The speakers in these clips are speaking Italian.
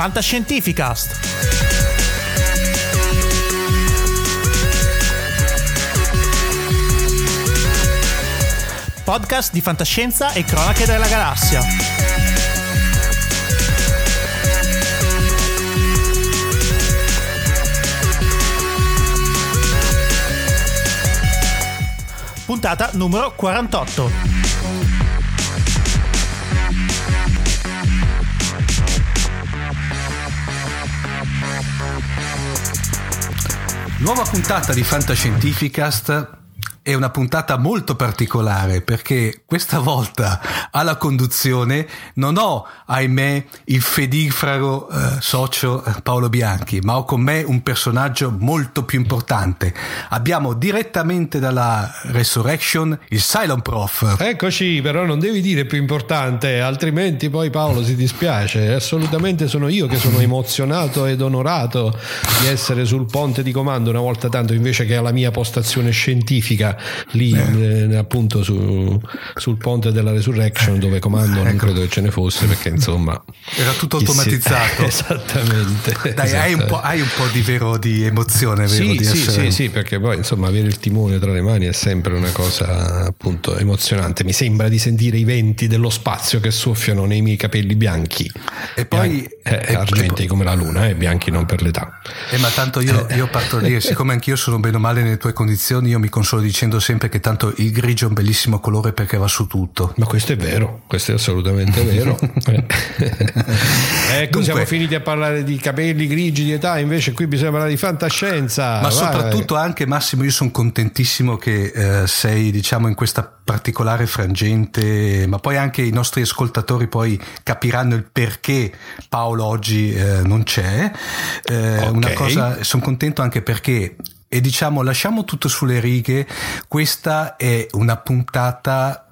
Fantascientificast. Podcast di fantascienza e cronache della galassia. Puntata numero 48. Nuova puntata di Fantascientificast è una puntata molto particolare perché questa volta alla conduzione non ho, ahimè, il fedifrago eh, socio eh, Paolo Bianchi, ma ho con me un personaggio molto più importante. Abbiamo direttamente dalla Resurrection il Cylon Prof. Eccoci, però non devi dire più importante, altrimenti poi Paolo si dispiace. Assolutamente sono io che sono emozionato ed onorato di essere sul ponte di comando una volta tanto invece che alla mia postazione scientifica lì eh. Eh, appunto su, sul ponte della Resurrection dove comando non ecco. credo che ce ne fosse perché insomma era tutto automatizzato. esattamente. Dai, Hai, un hai, un po', di vero di emozione, vero? Sì, di sì, essere... sì, sì, perché poi insomma avere il timone tra le mani è sempre una cosa appunto emozionante. Mi sembra di sentire i venti dello spazio che soffiano nei miei capelli bianchi. E poi eh, eh, argenti come la luna, eh, bianchi non per l'età. Eh, ma tanto io, io parto dire, siccome anch'io sono bene o male nelle tue condizioni, io mi consolo dicendo sempre che tanto il grigio è un bellissimo colore perché va su tutto. Ma questo è vero, questo è assolutamente vero. ecco, Dunque, siamo finiti a parlare di capelli grigi, di età, invece qui bisogna parlare di fantascienza. Ma Vai. soprattutto anche Massimo, io sono contentissimo che eh, sei diciamo in questa particolare frangente, ma poi anche i nostri ascoltatori poi capiranno il perché Paolo oggi eh, non c'è. Eh, okay. Una cosa, sono contento anche perché e diciamo lasciamo tutto sulle righe, questa è una puntata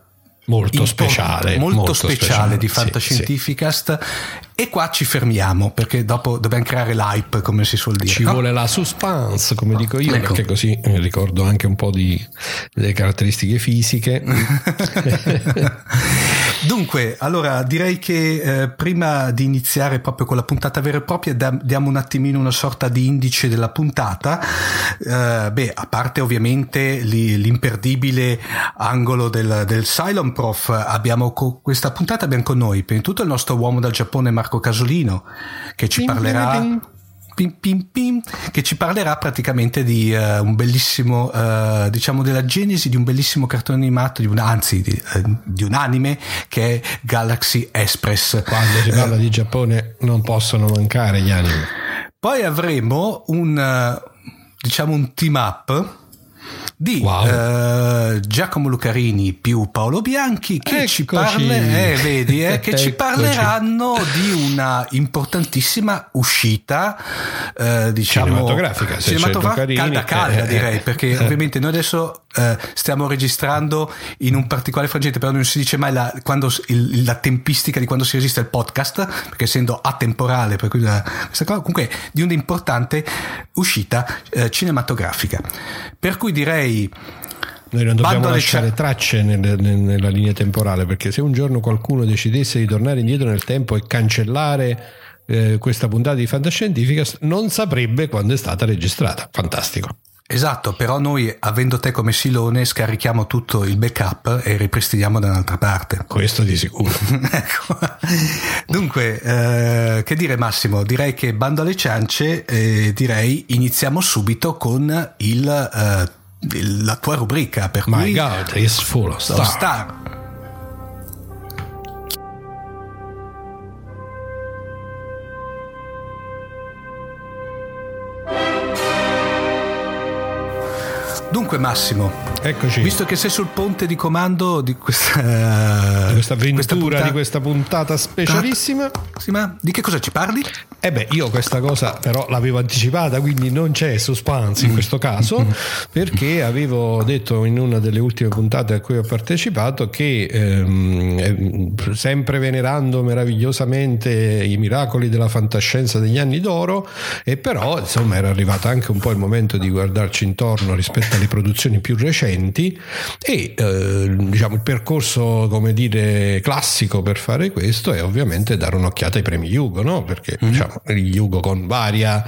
molto speciale, molto, molto speciale, speciale, di Fantascientificast sì, sì. E qua ci fermiamo perché dopo dobbiamo creare l'hype, come si suol dire. Ci no? vuole la suspense, come dico io, ecco. perché così ricordo anche un po' di, delle caratteristiche fisiche. Dunque, allora direi che eh, prima di iniziare proprio con la puntata vera e propria, diamo un attimino una sorta di indice della puntata. Eh, beh, a parte ovviamente li, l'imperdibile angolo del, del Cylon Prof, abbiamo co- questa puntata abbiamo con noi, prima di tutto il nostro uomo dal Giappone, Marco Casolino che ci parlerà Pim, pim, pim, che ci parlerà praticamente di uh, un bellissimo, uh, diciamo della genesi di un bellissimo cartone animato, di un, anzi di, uh, di, un anime che è Galaxy Express. Quando si parla di Giappone non possono mancare gli anime. Poi avremo un, diciamo un team up di wow. uh, Giacomo Lucarini più Paolo Bianchi che, ci, parle, eh, vedi, eh, che ci parleranno di una importantissima uscita uh, diciamo cinematografica, cinematografica calda calda eh, direi perché ovviamente noi adesso stiamo registrando in un particolare frangente però non si dice mai la, quando, il, la tempistica di quando si registra il podcast perché essendo atemporale per cui la, questa cosa comunque di un'importante uscita cinematografica. Per cui direi direi noi non dobbiamo lasciare tracce nelle, nella linea temporale perché se un giorno qualcuno decidesse di tornare indietro nel tempo e cancellare eh, questa puntata di Fantascientifica non saprebbe quando è stata registrata. Fantastico. Esatto, però noi avendo te come Silone scarichiamo tutto il backup e ripristiniamo da un'altra parte. Questo di sicuro. ecco. Dunque, eh, che dire Massimo? Direi che bando alle ciance, eh, direi iniziamo subito con il eh, la tua rubrica per My God is full of star. star. Dunque Massimo, Eccoci. Visto che sei sul ponte di comando di questa, di questa avventura, questa puntata, di questa puntata specialissima. Sì, di che cosa ci parli? Eh beh, io questa cosa però l'avevo anticipata, quindi non c'è suspense in questo caso, perché avevo detto in una delle ultime puntate a cui ho partecipato che ehm, sempre venerando meravigliosamente i miracoli della fantascienza degli anni d'oro, e però insomma era arrivato anche un po' il momento di guardarci intorno rispetto alle produzioni più recenti e eh, diciamo il percorso come dire classico per fare questo è ovviamente dare un'occhiata ai premi Yugo, no? Perché mm-hmm. diciamo, il Yugo con varia,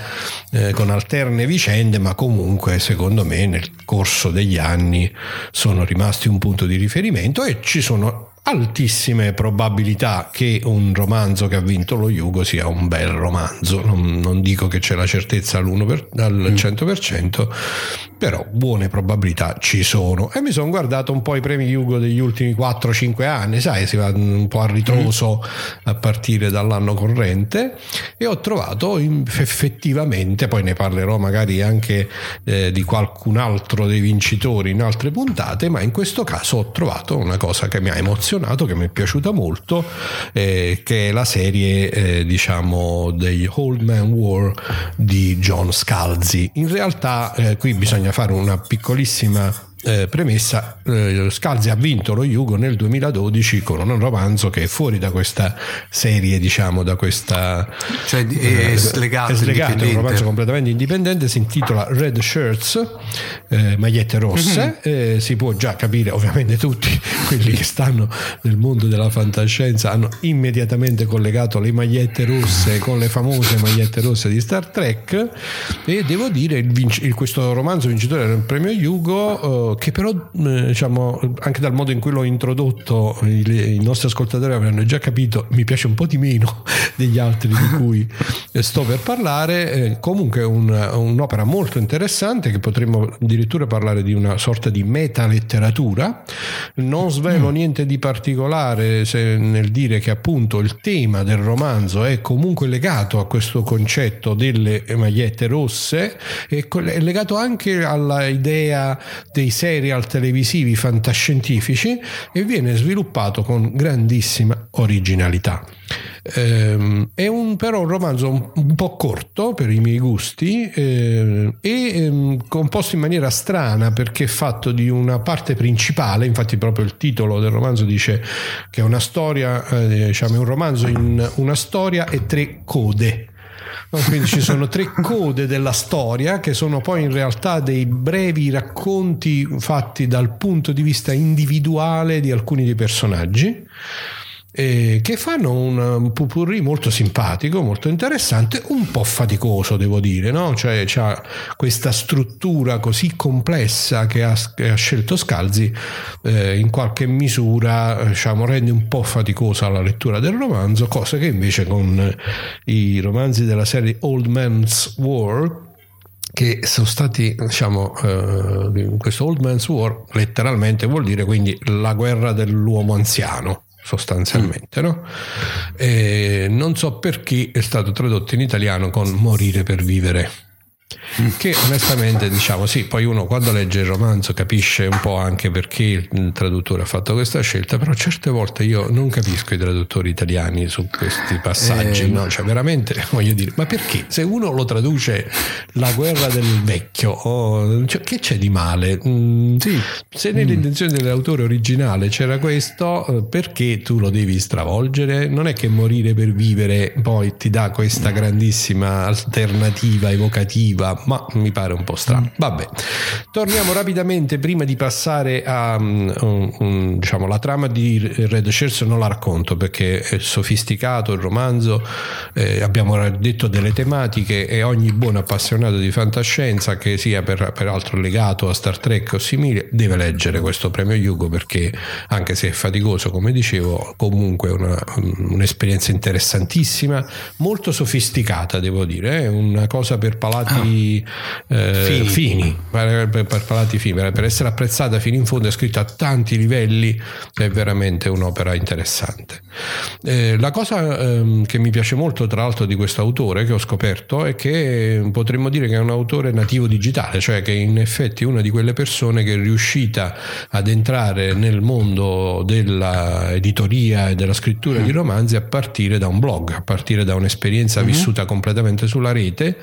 eh, con alterne vicende, ma comunque secondo me nel corso degli anni sono rimasti un punto di riferimento e ci sono altissime probabilità che un romanzo che ha vinto lo Yugo sia un bel romanzo. Non, non dico che c'è la certezza al 100%, mm. però buone probabilità ci sono. E mi sono guardato un po' i premi Yugo degli ultimi 4-5 anni, sai, si va un po' a ritroso mm. a partire dall'anno corrente e ho trovato effettivamente, poi ne parlerò magari anche eh, di qualcun altro dei vincitori in altre puntate, ma in questo caso ho trovato una cosa che mi ha emozionato affezionato, che mi è piaciuta molto, eh, che è la serie eh, diciamo dei Old Man War di John Scalzi. In realtà eh, qui bisogna fare una piccolissima eh, premessa, eh, Scalzi ha vinto lo Jugo nel 2012 con un romanzo che è fuori da questa serie, diciamo, da questa... Cioè è slegato, è, slegato, un romanzo completamente indipendente, si intitola Red Shirts, eh, magliette rosse, mm-hmm. si può già capire, ovviamente tutti quelli che stanno nel mondo della fantascienza hanno immediatamente collegato le magliette rosse con le famose magliette rosse di Star Trek e devo dire il vinc- il, questo romanzo vincitore del premio Jugo che però eh, diciamo anche dal modo in cui l'ho introdotto i, i, nostri ascoltatori avranno già capito mi piace un po' di meno degli altri di cui sto per parlare eh, comunque un, un'opera molto interessante che potremmo addirittura parlare di una sorta di meta letteratura non svelo mm. niente di particolare nel dire che appunto il tema del romanzo è comunque legato a questo concetto delle magliette rosse e è legato anche all'idea dei serial televisivi fantascientifici e viene sviluppato con grandissima originalità. Ehm, è un, però un romanzo un, un, po' corto per i miei gusti eh, e ehm, composto in maniera strana perché è fatto di una parte principale, infatti proprio il titolo del romanzo dice che è una storia, eh, diciamo, è un romanzo in una storia e tre code quindi ci sono tre code della storia che sono poi in realtà dei brevi racconti fatti dal punto di vista individuale di alcuni dei personaggi eh, che fanno un pupurri molto simpatico, molto interessante, un po' faticoso devo dire, no? cioè c'ha questa struttura così complessa che ha, che ha scelto Scalzi, eh, in qualche misura diciamo, rende un po' faticosa la lettura del romanzo, cosa che invece con i romanzi della serie Old Man's War che sono stati, diciamo, eh, questo Old Man's War letteralmente vuol dire quindi la guerra dell'uomo anziano sostanzialmente. No? non so perché è stato tradotto in italiano con morire per vivere che onestamente diciamo sì poi uno quando legge il romanzo capisce un po' anche perché il traduttore ha fatto questa scelta però certe volte io non capisco i traduttori italiani su questi passaggi eh, no? cioè veramente voglio dire ma perché se uno lo traduce la guerra del vecchio oh, cioè, che c'è di male mm, sì. se nelle mm. dell'autore originale c'era questo perché tu lo devi stravolgere non è che morire per vivere poi ti dà questa grandissima alternativa evocativa ma mi pare un po' strano. Mm. Vabbè, torniamo rapidamente prima di passare a um, um, diciamo, la trama di Red Shirts non la racconto perché è sofisticato il romanzo, eh, abbiamo detto delle tematiche e ogni buon appassionato di fantascienza che sia per, peraltro legato a Star Trek o simile deve leggere questo premio Yugo perché anche se è faticoso come dicevo comunque è una, un'esperienza interessantissima, molto sofisticata devo dire, è una cosa per palati palati eh, fini, fini per, per, palati fini, per, essere apprezzata fino in fondo, è scritta a tanti livelli, è veramente un'opera interessante. Eh, la cosa ehm, che mi piace molto, tra l'altro, di questo autore che ho scoperto è che potremmo dire che è un autore nativo digitale, cioè che in effetti è una di quelle persone che è riuscita ad entrare nel mondo dell'editoria e della scrittura di romanzi a partire da un blog, a partire da un'esperienza mm-hmm. vissuta completamente sulla rete,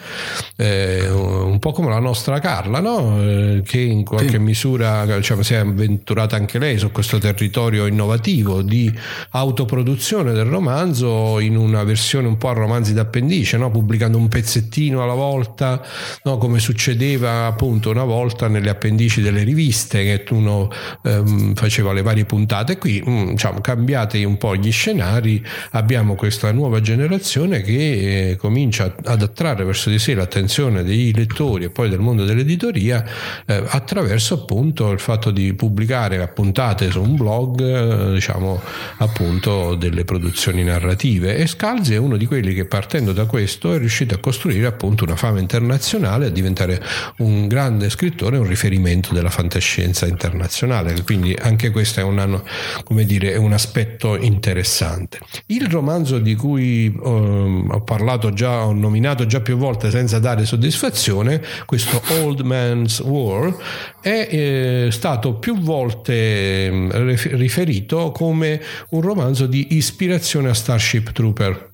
eh, un po' come la nostra Carla, no? eh, che in qualche sì. misura diciamo, si è avventurata anche lei su questo territorio innovativo di autoproduzione del romanzo in una versione un po' a romanzi d'appendice, no? pubblicando un pezzettino alla volta, no? come succedeva appunto una volta nelle appendici delle riviste che uno ehm, faceva le varie puntate. Qui diciamo, cambiate un po' gli scenari, abbiamo questa nuova generazione che eh, comincia ad attrarre verso di sé l'attenzione lettori e poi del mondo dell'editoria eh, attraverso appunto il fatto di pubblicare puntate su un blog, eh, diciamo appunto delle produzioni narrative. E Scalzi è uno di quelli che partendo da questo è riuscito a costruire appunto una fama internazionale, a diventare un grande scrittore, un riferimento della fantascienza internazionale. Quindi anche questo è un, come dire, un aspetto interessante. Il romanzo di cui um, ho parlato già, ho nominato già più volte senza dare soddisfazione, questo Old Man's War, è eh, stato più volte ehm, riferito come un romanzo di ispirazione a Starship Trooper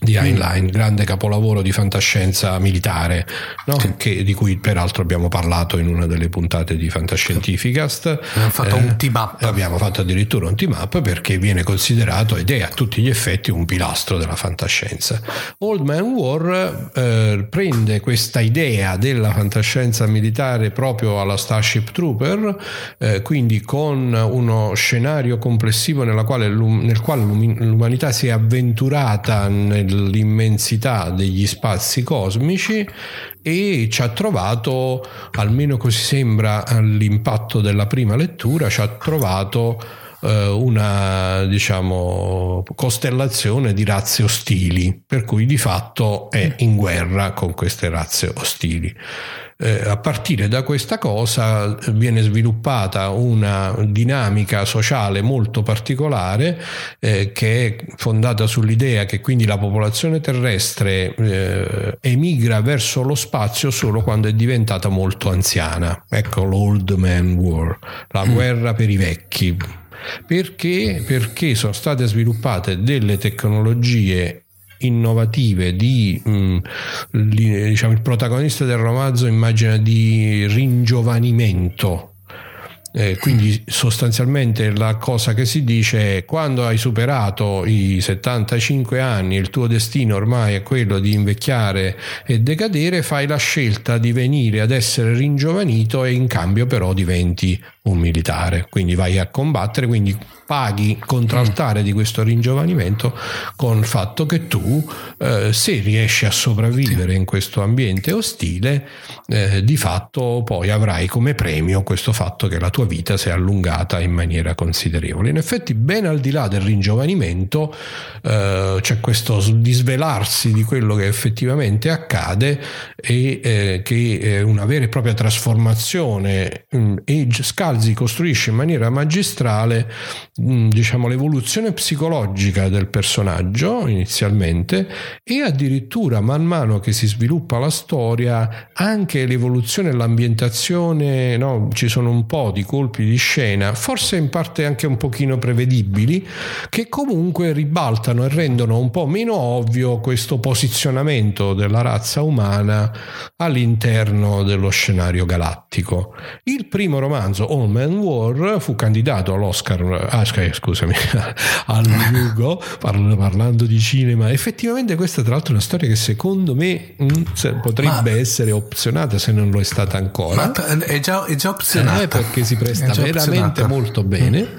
di Heinlein, grande capolavoro di fantascienza militare, no? sì. che, di cui peraltro abbiamo parlato in una delle puntate di Fantascientificast. Abbiamo fatto eh, un team up. Abbiamo fatto addirittura un team up perché viene considerato ed è a tutti gli effetti un pilastro della fantascienza. Old Man War eh, prende questa idea della fantascienza militare proprio alla Starship Trooper, eh, quindi con uno scenario complessivo quale, nel quale l'umanità si è avventurata nel nell'immensità degli spazi cosmici e ci ha trovato, almeno così sembra all'impatto della prima lettura, ci ha trovato eh, una diciamo costellazione di razze ostili per cui di fatto è in guerra con queste razze ostili eh, a partire da questa cosa viene sviluppata una dinamica sociale molto particolare eh, che è fondata sull'idea che quindi la popolazione terrestre eh, emigra verso lo spazio solo quando è diventata molto anziana. Ecco l'Old Man War, la mm. guerra per i vecchi. Perché? Perché sono state sviluppate delle tecnologie innovative di mh, mm, diciamo, il protagonista del romanzo immagina di ringiovanimento. Eh, quindi sostanzialmente la cosa che si dice è quando hai superato i 75 anni il tuo destino ormai è quello di invecchiare e decadere fai la scelta di venire ad essere ringiovanito e in cambio però diventi un militare. Quindi vai a combattere quindi paghi contraltare di questo ringiovanimento con il fatto che tu eh, se riesci a sopravvivere in questo ambiente ostile eh, di fatto poi avrai come premio questo fatto che la tua vita si è allungata in maniera considerevole. In effetti ben al di là del ringiovanimento eh, c'è questo disvelarsi di quello che effettivamente accade e eh, che è una vera e propria trasformazione mm, e Scalzi costruisce in maniera magistrale diciamo, l'evoluzione psicologica del personaggio inizialmente e addirittura man mano che si sviluppa la storia anche l'evoluzione e l'ambientazione no? ci sono un po' di colpi di scena forse in parte anche un pochino prevedibili che comunque ribaltano e rendono un po' meno ovvio questo posizionamento della razza umana all'interno dello scenario galattico il primo romanzo All Man War fu candidato all'Oscar ah, scusami, al Lugo, parlando di cinema. Effettivamente questa tra l'altro è una storia che secondo me mh, mm, potrebbe ma, essere opzionata se non lo è stata ancora. è già, è già opzionata. Eh, perché si presta veramente molto bene. Mm.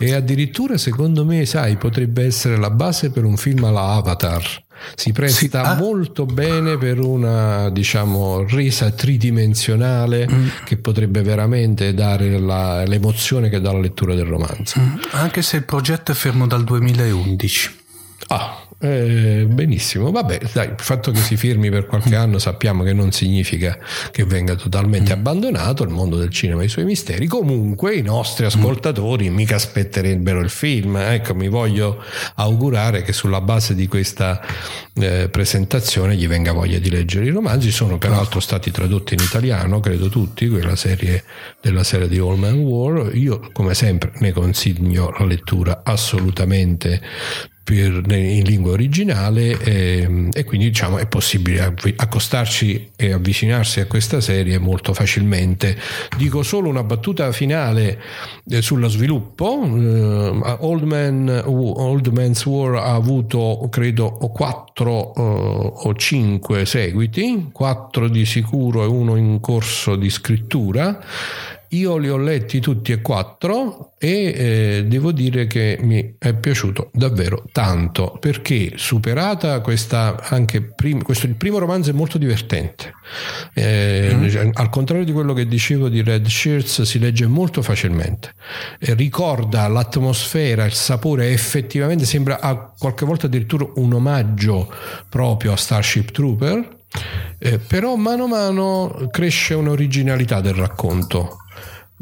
E addirittura secondo me, sai, potrebbe essere la base per un film alla Avatar si presta sì, ah. molto bene per una diciamo resa tridimensionale mm. che potrebbe veramente dare la, l'emozione che dà la lettura del romanzo mm. anche se il progetto è fermo dal 2011 ah Eh, benissimo, vabbè, dai, il fatto che si firmi per qualche anno sappiamo che non significa che venga totalmente abbandonato il mondo del cinema e i suoi misteri. Comunque i nostri ascoltatori mica aspetterebbero il film. Ecco, mi voglio augurare che sulla base di questa eh, presentazione gli venga voglia di leggere i romanzi. Sono peraltro stati tradotti in italiano, credo tutti, quella serie della serie di All Man War. Io, come sempre, ne consiglio la lettura assolutamente per, in lingua originale e, e, quindi diciamo è possibile accostarci e avvicinarsi a questa serie molto facilmente. Dico solo una battuta finale eh, sullo sviluppo. Uh, Old, Man, Old, Man's War ha avuto credo 4 uh, o 5 seguiti, 4 di sicuro e uno in corso di scrittura io li ho letti tutti e quattro e eh, devo dire che mi è piaciuto davvero tanto perché superata questa anche prim- questo il primo romanzo è molto divertente. Eh, mm. Al contrario di quello che dicevo di Red Shirts, si legge molto facilmente. Eh, ricorda l'atmosfera, il sapore, effettivamente sembra a qualche volta addirittura un omaggio proprio a Starship Trooper. Eh, però mano a mano cresce un'originalità del racconto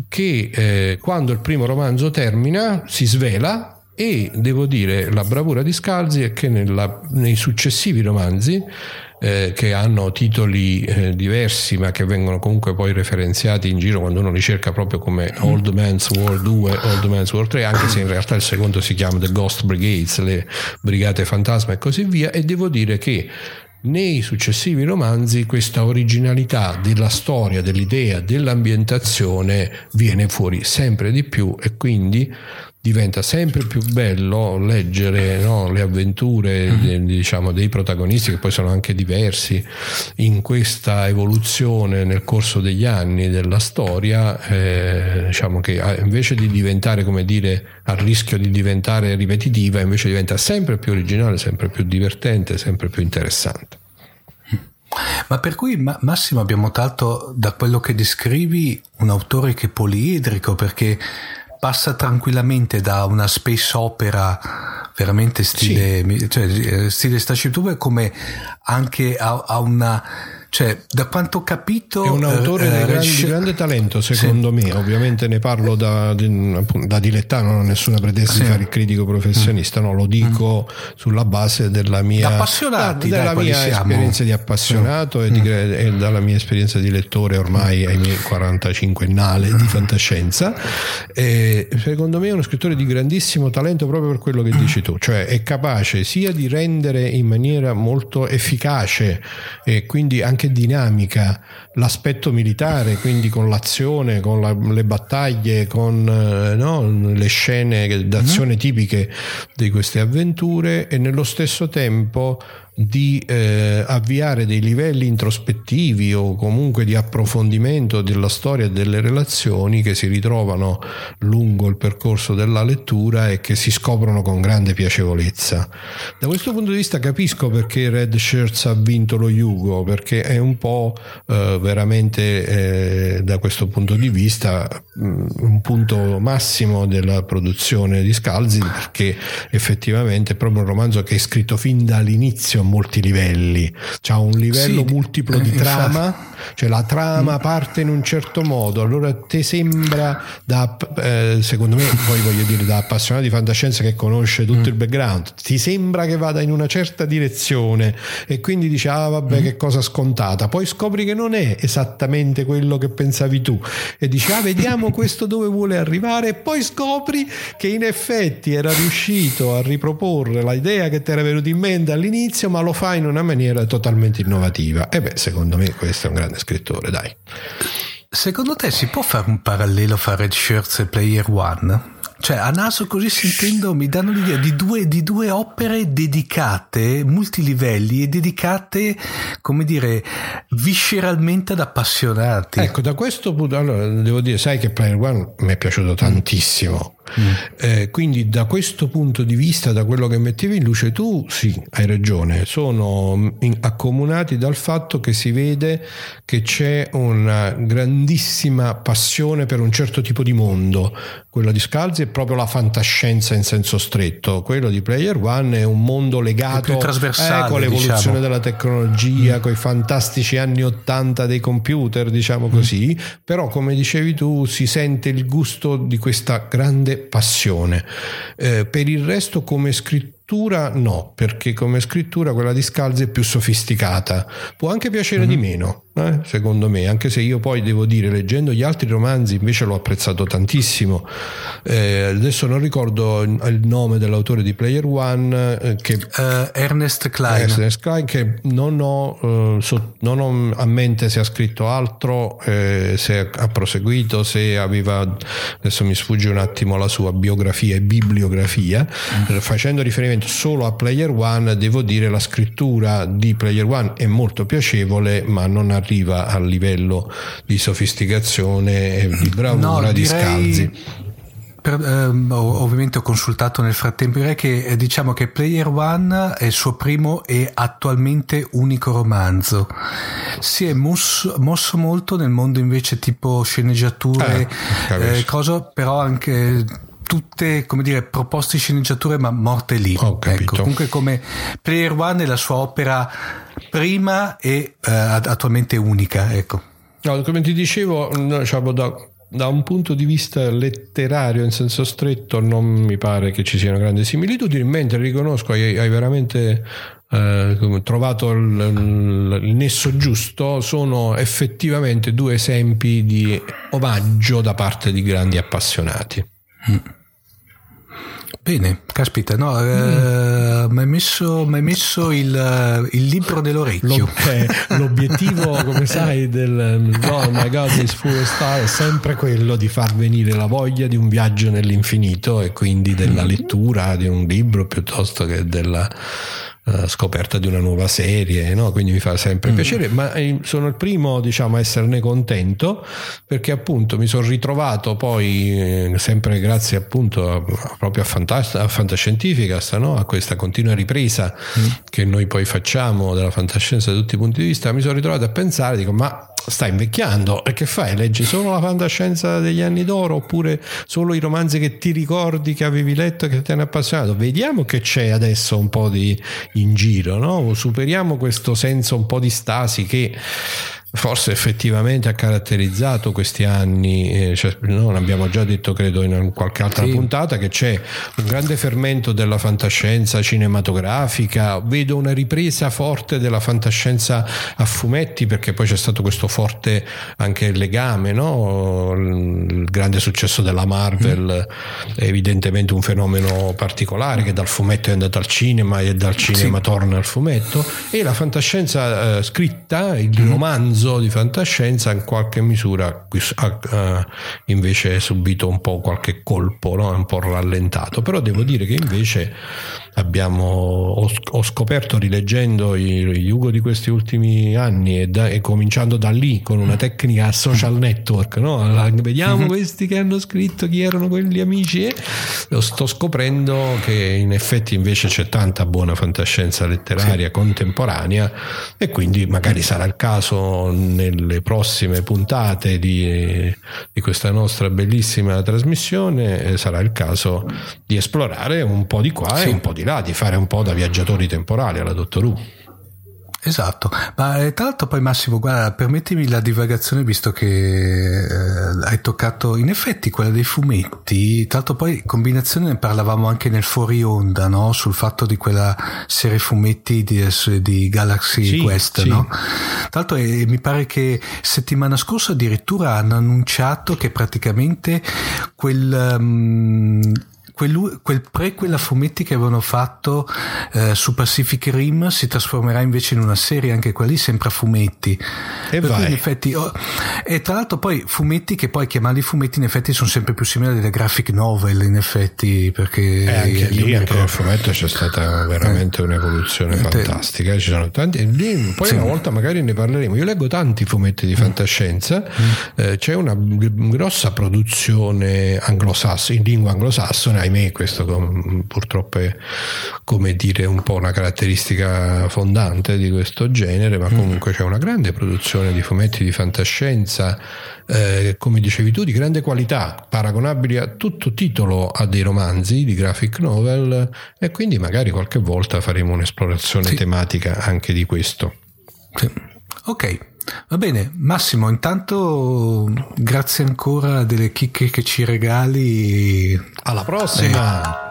che eh, quando il primo romanzo termina si svela e devo dire la bravura di Scalzi è che nella, nei successivi romanzi eh, che hanno titoli eh, diversi ma che vengono comunque poi referenziati in giro quando uno li cerca proprio come Old Man's War 2, Old Man's War 3 anche se in realtà il secondo si chiama The Ghost Brigades, le brigate fantasma e così via e devo dire che nei successivi romanzi questa originalità della storia, dell'idea, dell'ambientazione viene fuori sempre di più e quindi diventa sempre più bello leggere no, le avventure mm-hmm. diciamo, dei protagonisti che poi sono anche diversi in questa evoluzione nel corso degli anni della storia eh, diciamo che eh, invece di diventare come dire a rischio di diventare ripetitiva invece diventa sempre più originale sempre più divertente sempre più interessante ma per cui Massimo abbiamo tratto da quello che descrivi un autore che è poliedrico perché passa tranquillamente da una space opera veramente stile, sì. cioè, eh, stile Starship Trooper come anche a, a una cioè, da quanto ho capito, è un autore eh, di, grande, grande, talento, secondo sì. me. Ovviamente ne parlo da, da dilettante, non ho nessuna pretesa di fare il critico professionista, mm. no, lo dico mm. sulla base della mia, appassionati, della dai, mia esperienza di appassionato mm. e, di, e, dalla mia esperienza di lettore ormai ai miei 45 annale di fantascienza. E secondo me è uno scrittore di grandissimo talento proprio per quello che dici tu, cioè è capace sia di rendere in maniera molto efficace e quindi anche anche dinamica l'aspetto militare, quindi con l'azione, con la, le battaglie, con eh, no, le scene d'azione mm-hmm. tipiche di queste avventure e nello stesso tempo di eh, avviare dei livelli introspettivi o comunque di approfondimento della storia e delle relazioni che si ritrovano lungo il percorso della lettura e che si scoprono con grande piacevolezza. Da questo punto di vista capisco perché Red Shirts ha vinto lo Yugo, perché è un po' eh, veramente eh, da questo punto di vista mh, mm, un punto massimo della produzione di Scalzi perché effettivamente è proprio un romanzo che è scritto fin dall'inizio molti livelli, ha un livello sì, multiplo di trama, cioè la trama parte in un certo modo, allora ti sembra da, eh, secondo me, poi voglio dire da appassionato di fantascienza che conosce tutto mm. il background, ti sembra che vada in una certa direzione e quindi dici ah vabbè mm. che cosa scontata, poi scopri che non è esattamente quello che pensavi tu e dici ah vediamo questo dove vuole arrivare. E poi scopri che in effetti era riuscito a riproporre l'idea che ti era venuta in mente all'inizio ma ma lo fa in una maniera totalmente innovativa. E beh, secondo me questo è un grande scrittore, dai. Secondo te si può fare un parallelo fra Red Shirts e Player One? Cioè, a naso così sentendo mi danno l'idea di due, di due opere dedicate, multilivelli e dedicate, come dire, visceralmente ad appassionati. Ecco, da questo punto, allora devo dire, sai che Player One mi è piaciuto tantissimo Mm. Eh, quindi da questo punto di vista, da quello che mettevi in luce tu, sì, hai ragione, sono accomunati dal fatto che si vede che c'è una grandissima passione per un certo tipo di mondo. Quello di Scalzi è proprio la fantascienza in senso stretto, quello di Player One è un mondo legato eh, con l'evoluzione diciamo. della tecnologia, mm. con i fantastici anni 80 dei computer, diciamo così, mm. però come dicevi tu si sente il gusto di questa grande passione. Eh, per il resto come scrittura scrittura no, perché come scrittura quella di Scalzi è più sofisticata. Può anche piacere mm-hmm. di mhm. meno, eh, secondo me, anche se io poi devo dire, leggendo gli altri romanzi invece l'ho apprezzato tantissimo. Eh, adesso non ricordo il nome dell'autore di Player One, eh, che, uh, Ernest Klein. Ernest Klein, che non ho, uh, so, non ho, a mente se ha scritto altro, eh, se ha proseguito, se aveva, adesso mi sfugge un attimo la sua biografia e bibliografia, mm. facendo riferimento riferimento solo a Player One, devo dire la scrittura di Player One è molto piacevole, ma non arriva al livello di sofisticazione e di bravura no, di Scalzi. Per, ehm, ovviamente ho consultato nel frattempo, direi che eh, diciamo che Player One è il suo primo e attualmente unico romanzo. Si è mosso, mosso molto nel mondo invece tipo sceneggiature, eh, eh, cosa, però anche tutte come dire proposte sceneggiature ma morte lì. Ecco, comunque come Player One è la sua opera prima e uh, attualmente unica ecco. No, come ti dicevo diciamo, da, da, un punto di vista letterario in senso stretto non mi pare che ci siano grandi similitudini mentre riconosco hai, hai veramente eh, trovato il, il, nesso giusto sono effettivamente due esempi di omaggio da parte di grandi appassionati. Mm. Bene, caspita, no, eh, mm. mi hai messo, messo il, il, libro nell'orecchio. Lo, eh, l'obiettivo, come sai, del Oh my God is full star è sempre quello di far venire la voglia di un viaggio nell'infinito e quindi della mm. lettura di un libro piuttosto che della eh, scoperta di una nuova serie, no? quindi mi fa sempre mm. piacere, ma eh, sono il primo diciamo, a esserne contento perché appunto mi sono ritrovato poi eh, sempre grazie appunto a, proprio a, Fantas- a Fantascientificast, no? a questa continua ripresa mm. che noi poi facciamo della fantascienza da tutti i punti di vista, mi sono ritrovato a pensare, dico ma stai invecchiando e che fai? Leggi solo la fantascienza degli anni d'oro oppure solo i romanzi che ti ricordi che avevi letto e che ti hanno appassionato? Vediamo che c'è adesso un po' di in giro, no? superiamo questo senso un po' di stasi che forse effettivamente ha caratterizzato questi anni, eh, cioè, no, l'abbiamo già detto credo in qualche altra sì. puntata, che c'è un grande fermento della fantascienza cinematografica, vedo una ripresa forte della fantascienza a fumetti perché poi c'è stato questo forte anche legame, no? il grande successo della Marvel mm. è evidentemente un fenomeno particolare che dal fumetto è andato al cinema e dal cinema sì. torna al fumetto e la fantascienza eh, scritta, il mm. romanzo, romanzo di fantascienza in qualche misura ha invece subito un po' qualche colpo, no? un po' rallentato, però devo dire che invece abbiamo, ho, ho scoperto rileggendo gli Ugo di questi ultimi anni e, da, e, cominciando da lì con una tecnica social network, no? vediamo mhm. questi che hanno scritto chi erano quegli amici e lo sto scoprendo che in effetti invece c'è tanta buona fantascienza letteraria sì. contemporanea e quindi magari sarà il caso nelle prossime puntate di, di questa nostra bellissima trasmissione eh, sarà il caso di esplorare un po' di qua sì. e un po' di là, di fare un po' da viaggiatori temporali alla Dottor Who. Esatto, ma eh, tra l'altro poi Massimo, guarda, permettimi la divagazione visto che eh, hai toccato in effetti quella dei fumetti, tra l'altro poi combinazione ne parlavamo anche nel fuori onda, no? sul fatto di quella serie fumetti di, di Galaxy sì, Quest, sì. no? Tra l'altro eh, mi pare che settimana scorsa addirittura hanno annunciato che praticamente quel... Um, quel, quel prequel a fumetti che avevano fatto eh, su Pacific Rim si trasformerà invece in una serie, anche quella lì sempre a fumetti. E per vai. in effetti, oh, E tra l'altro poi fumetti che poi chiamarli fumetti in effetti sono sempre più simili alle graphic novel in effetti perché e anche lì anche nel fumetto c'è stata veramente eh. un'evoluzione eh. fantastica. Ci sono tanti, lì, poi sì. una volta magari ne parleremo. Io leggo tanti fumetti di mm. fantascienza, mm. eh, c'è una grossa produzione anglosassone, in lingua anglosassone, ahimè, questo com- purtroppo è come dire un po' una caratteristica fondante di questo genere, ma mm. comunque c'è una grande produzione di fumetti di fantascienza, eh, come dicevi tu, di grande qualità, paragonabili a tutto titolo a dei romanzi di graphic novel e quindi magari qualche volta faremo un'esplorazione sì. tematica anche di questo. Sì. Ok. Va bene, Massimo, intanto grazie ancora delle chicche che ci regali. Alla prossima! Eh.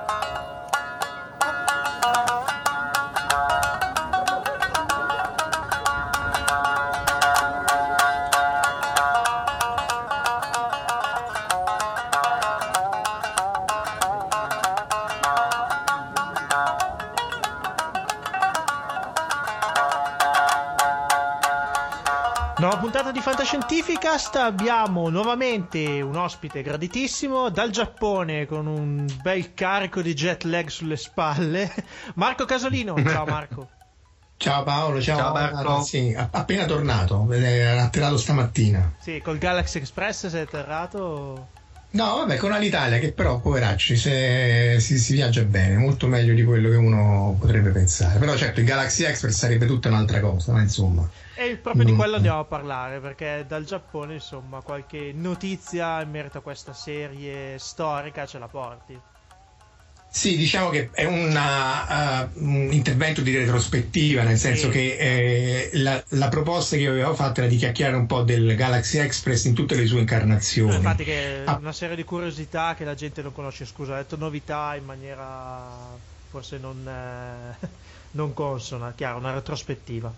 Fantascientificast abbiamo nuovamente un ospite graditissimo dal Giappone con un bel carico di jet lag sulle spalle, Marco Casolino. Ciao Marco. Ciao Paolo, ciao, ciao Marco. Sì, appena tornato, era atterrato stamattina. Sì, col Galaxy Express sei atterrato? No, vabbè, con Alitalia che però, poveracci, se, si, si, viaggia bene, molto meglio di quello che uno potrebbe pensare. Però certo, il Galaxy Express sarebbe tutta un'altra cosa, ma insomma. E proprio di quello andiamo a parlare, perché dal Giappone, insomma, qualche notizia in merito a questa serie storica ce la porti. Sì, diciamo che è una, uh, un intervento di retrospettiva, nel senso che eh, la, la, proposta che io avevo fatto era di chiacchierare un po' del Galaxy Express in tutte le sue incarnazioni. No, infatti che ah. una serie di curiosità che la gente non conosce, scusa, ho detto novità in maniera forse non, eh, non consona, chiaro, una retrospettiva.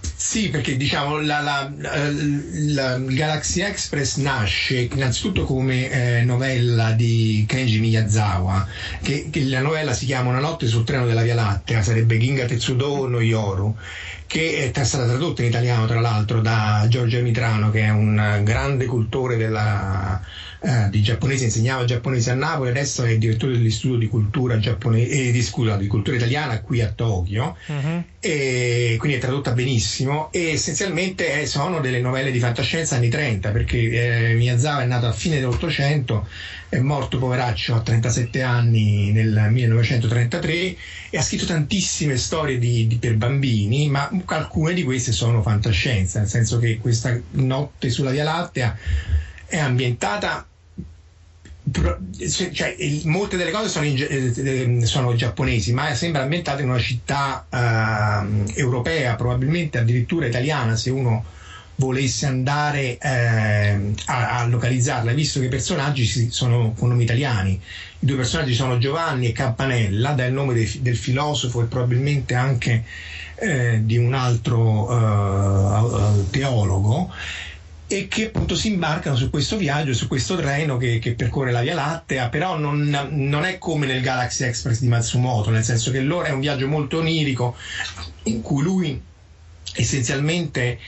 Sì, perché diciamo la, la, la, il Galaxy Express nasce innanzitutto come eh, novella di Kenji Miyazawa, che, che, la novella si chiama Una notte sul treno della Via Lattea, sarebbe Ginga Tetsudo no Yoru, che è stata tradotta in italiano tra l'altro da Giorgio Mitrano, che è un grande cultore della eh, di giapponese, insegnava giapponese a Napoli, adesso è direttore dell'Istituto di Cultura, giapponese, eh, di, scusa, di cultura italiana qui a Tokyo, uh-huh. e quindi è tradotta benissimo e essenzialmente eh, sono delle novelle di fantascienza anni 30 perché eh, Miyazawa è nato a fine dell'Ottocento, è morto poveraccio a 37 anni nel 1933 e ha scritto tantissime storie di, di, per bambini, ma alcune di queste sono fantascienza, nel senso che questa notte sulla Via Lattea è ambientata cioè, molte delle cose sono, in, eh, eh, sono, giapponesi, ma sembra ambientata in una città uh, europea, probabilmente addirittura italiana, se uno volesse andare eh, a, a, localizzarla, visto che i personaggi sono con nomi italiani. I due personaggi sono Giovanni e Campanella, dal nome de, del filosofo e probabilmente anche eh, di un altro uh, teologo e che appunto si imbarcano su questo viaggio, su questo treno che, che percorre la Via Lattea, però non, non, è come nel Galaxy Express di Matsumoto, nel senso che loro è un viaggio molto onirico in cui lui essenzialmente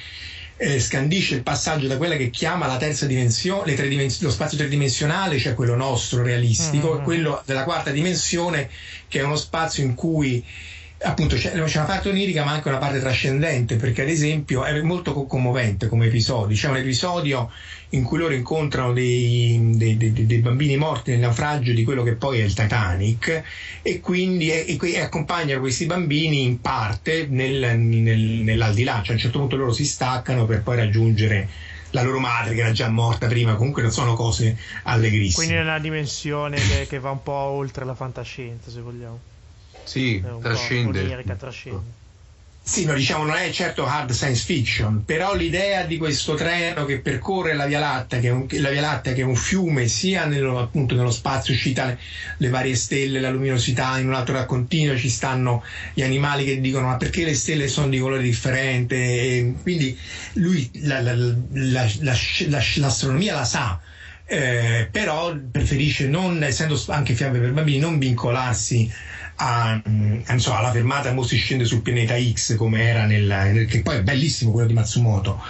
eh, scandisce il passaggio da quella che chiama la terza dimensione, dimens- lo spazio tridimensionale, cioè quello nostro realistico, mm-hmm. e quello della quarta dimensione, che è uno spazio in cui appunto c'è, c'è, una parte onirica ma anche una parte trascendente perché ad esempio è molto commovente come episodio c'è un episodio in cui loro incontrano dei, dei, dei, dei bambini morti nel naufragio di quello che poi è il Titanic e quindi e, e accompagnano questi bambini in parte nel, nel, nell'aldilà cioè a un certo punto loro si staccano per poi raggiungere la loro madre che era già morta prima, comunque non sono cose allegrissime. Quindi è una dimensione che, che va un po' oltre la fantascienza, se vogliamo. Sì, trascende. Onirica, trascende. Sì, no, diciamo non è certo hard science fiction, però l'idea di questo treno che percorre la Via Lattea, che è un, Via Lattea, che è un fiume sia nello, appunto, nello spazio, uscita le, le, varie stelle, la luminosità, in un altro raccontino ci stanno gli animali che dicono ma perché le stelle sono di colore differente, e quindi lui la, la, la, l'astronomia la sa, eh, però preferisce non, essendo anche fiamme per bambini, non vincolarsi a, insomma, alla fermata mo si scende sul pianeta X come era nel, nel, che poi è bellissimo quello di Matsumoto.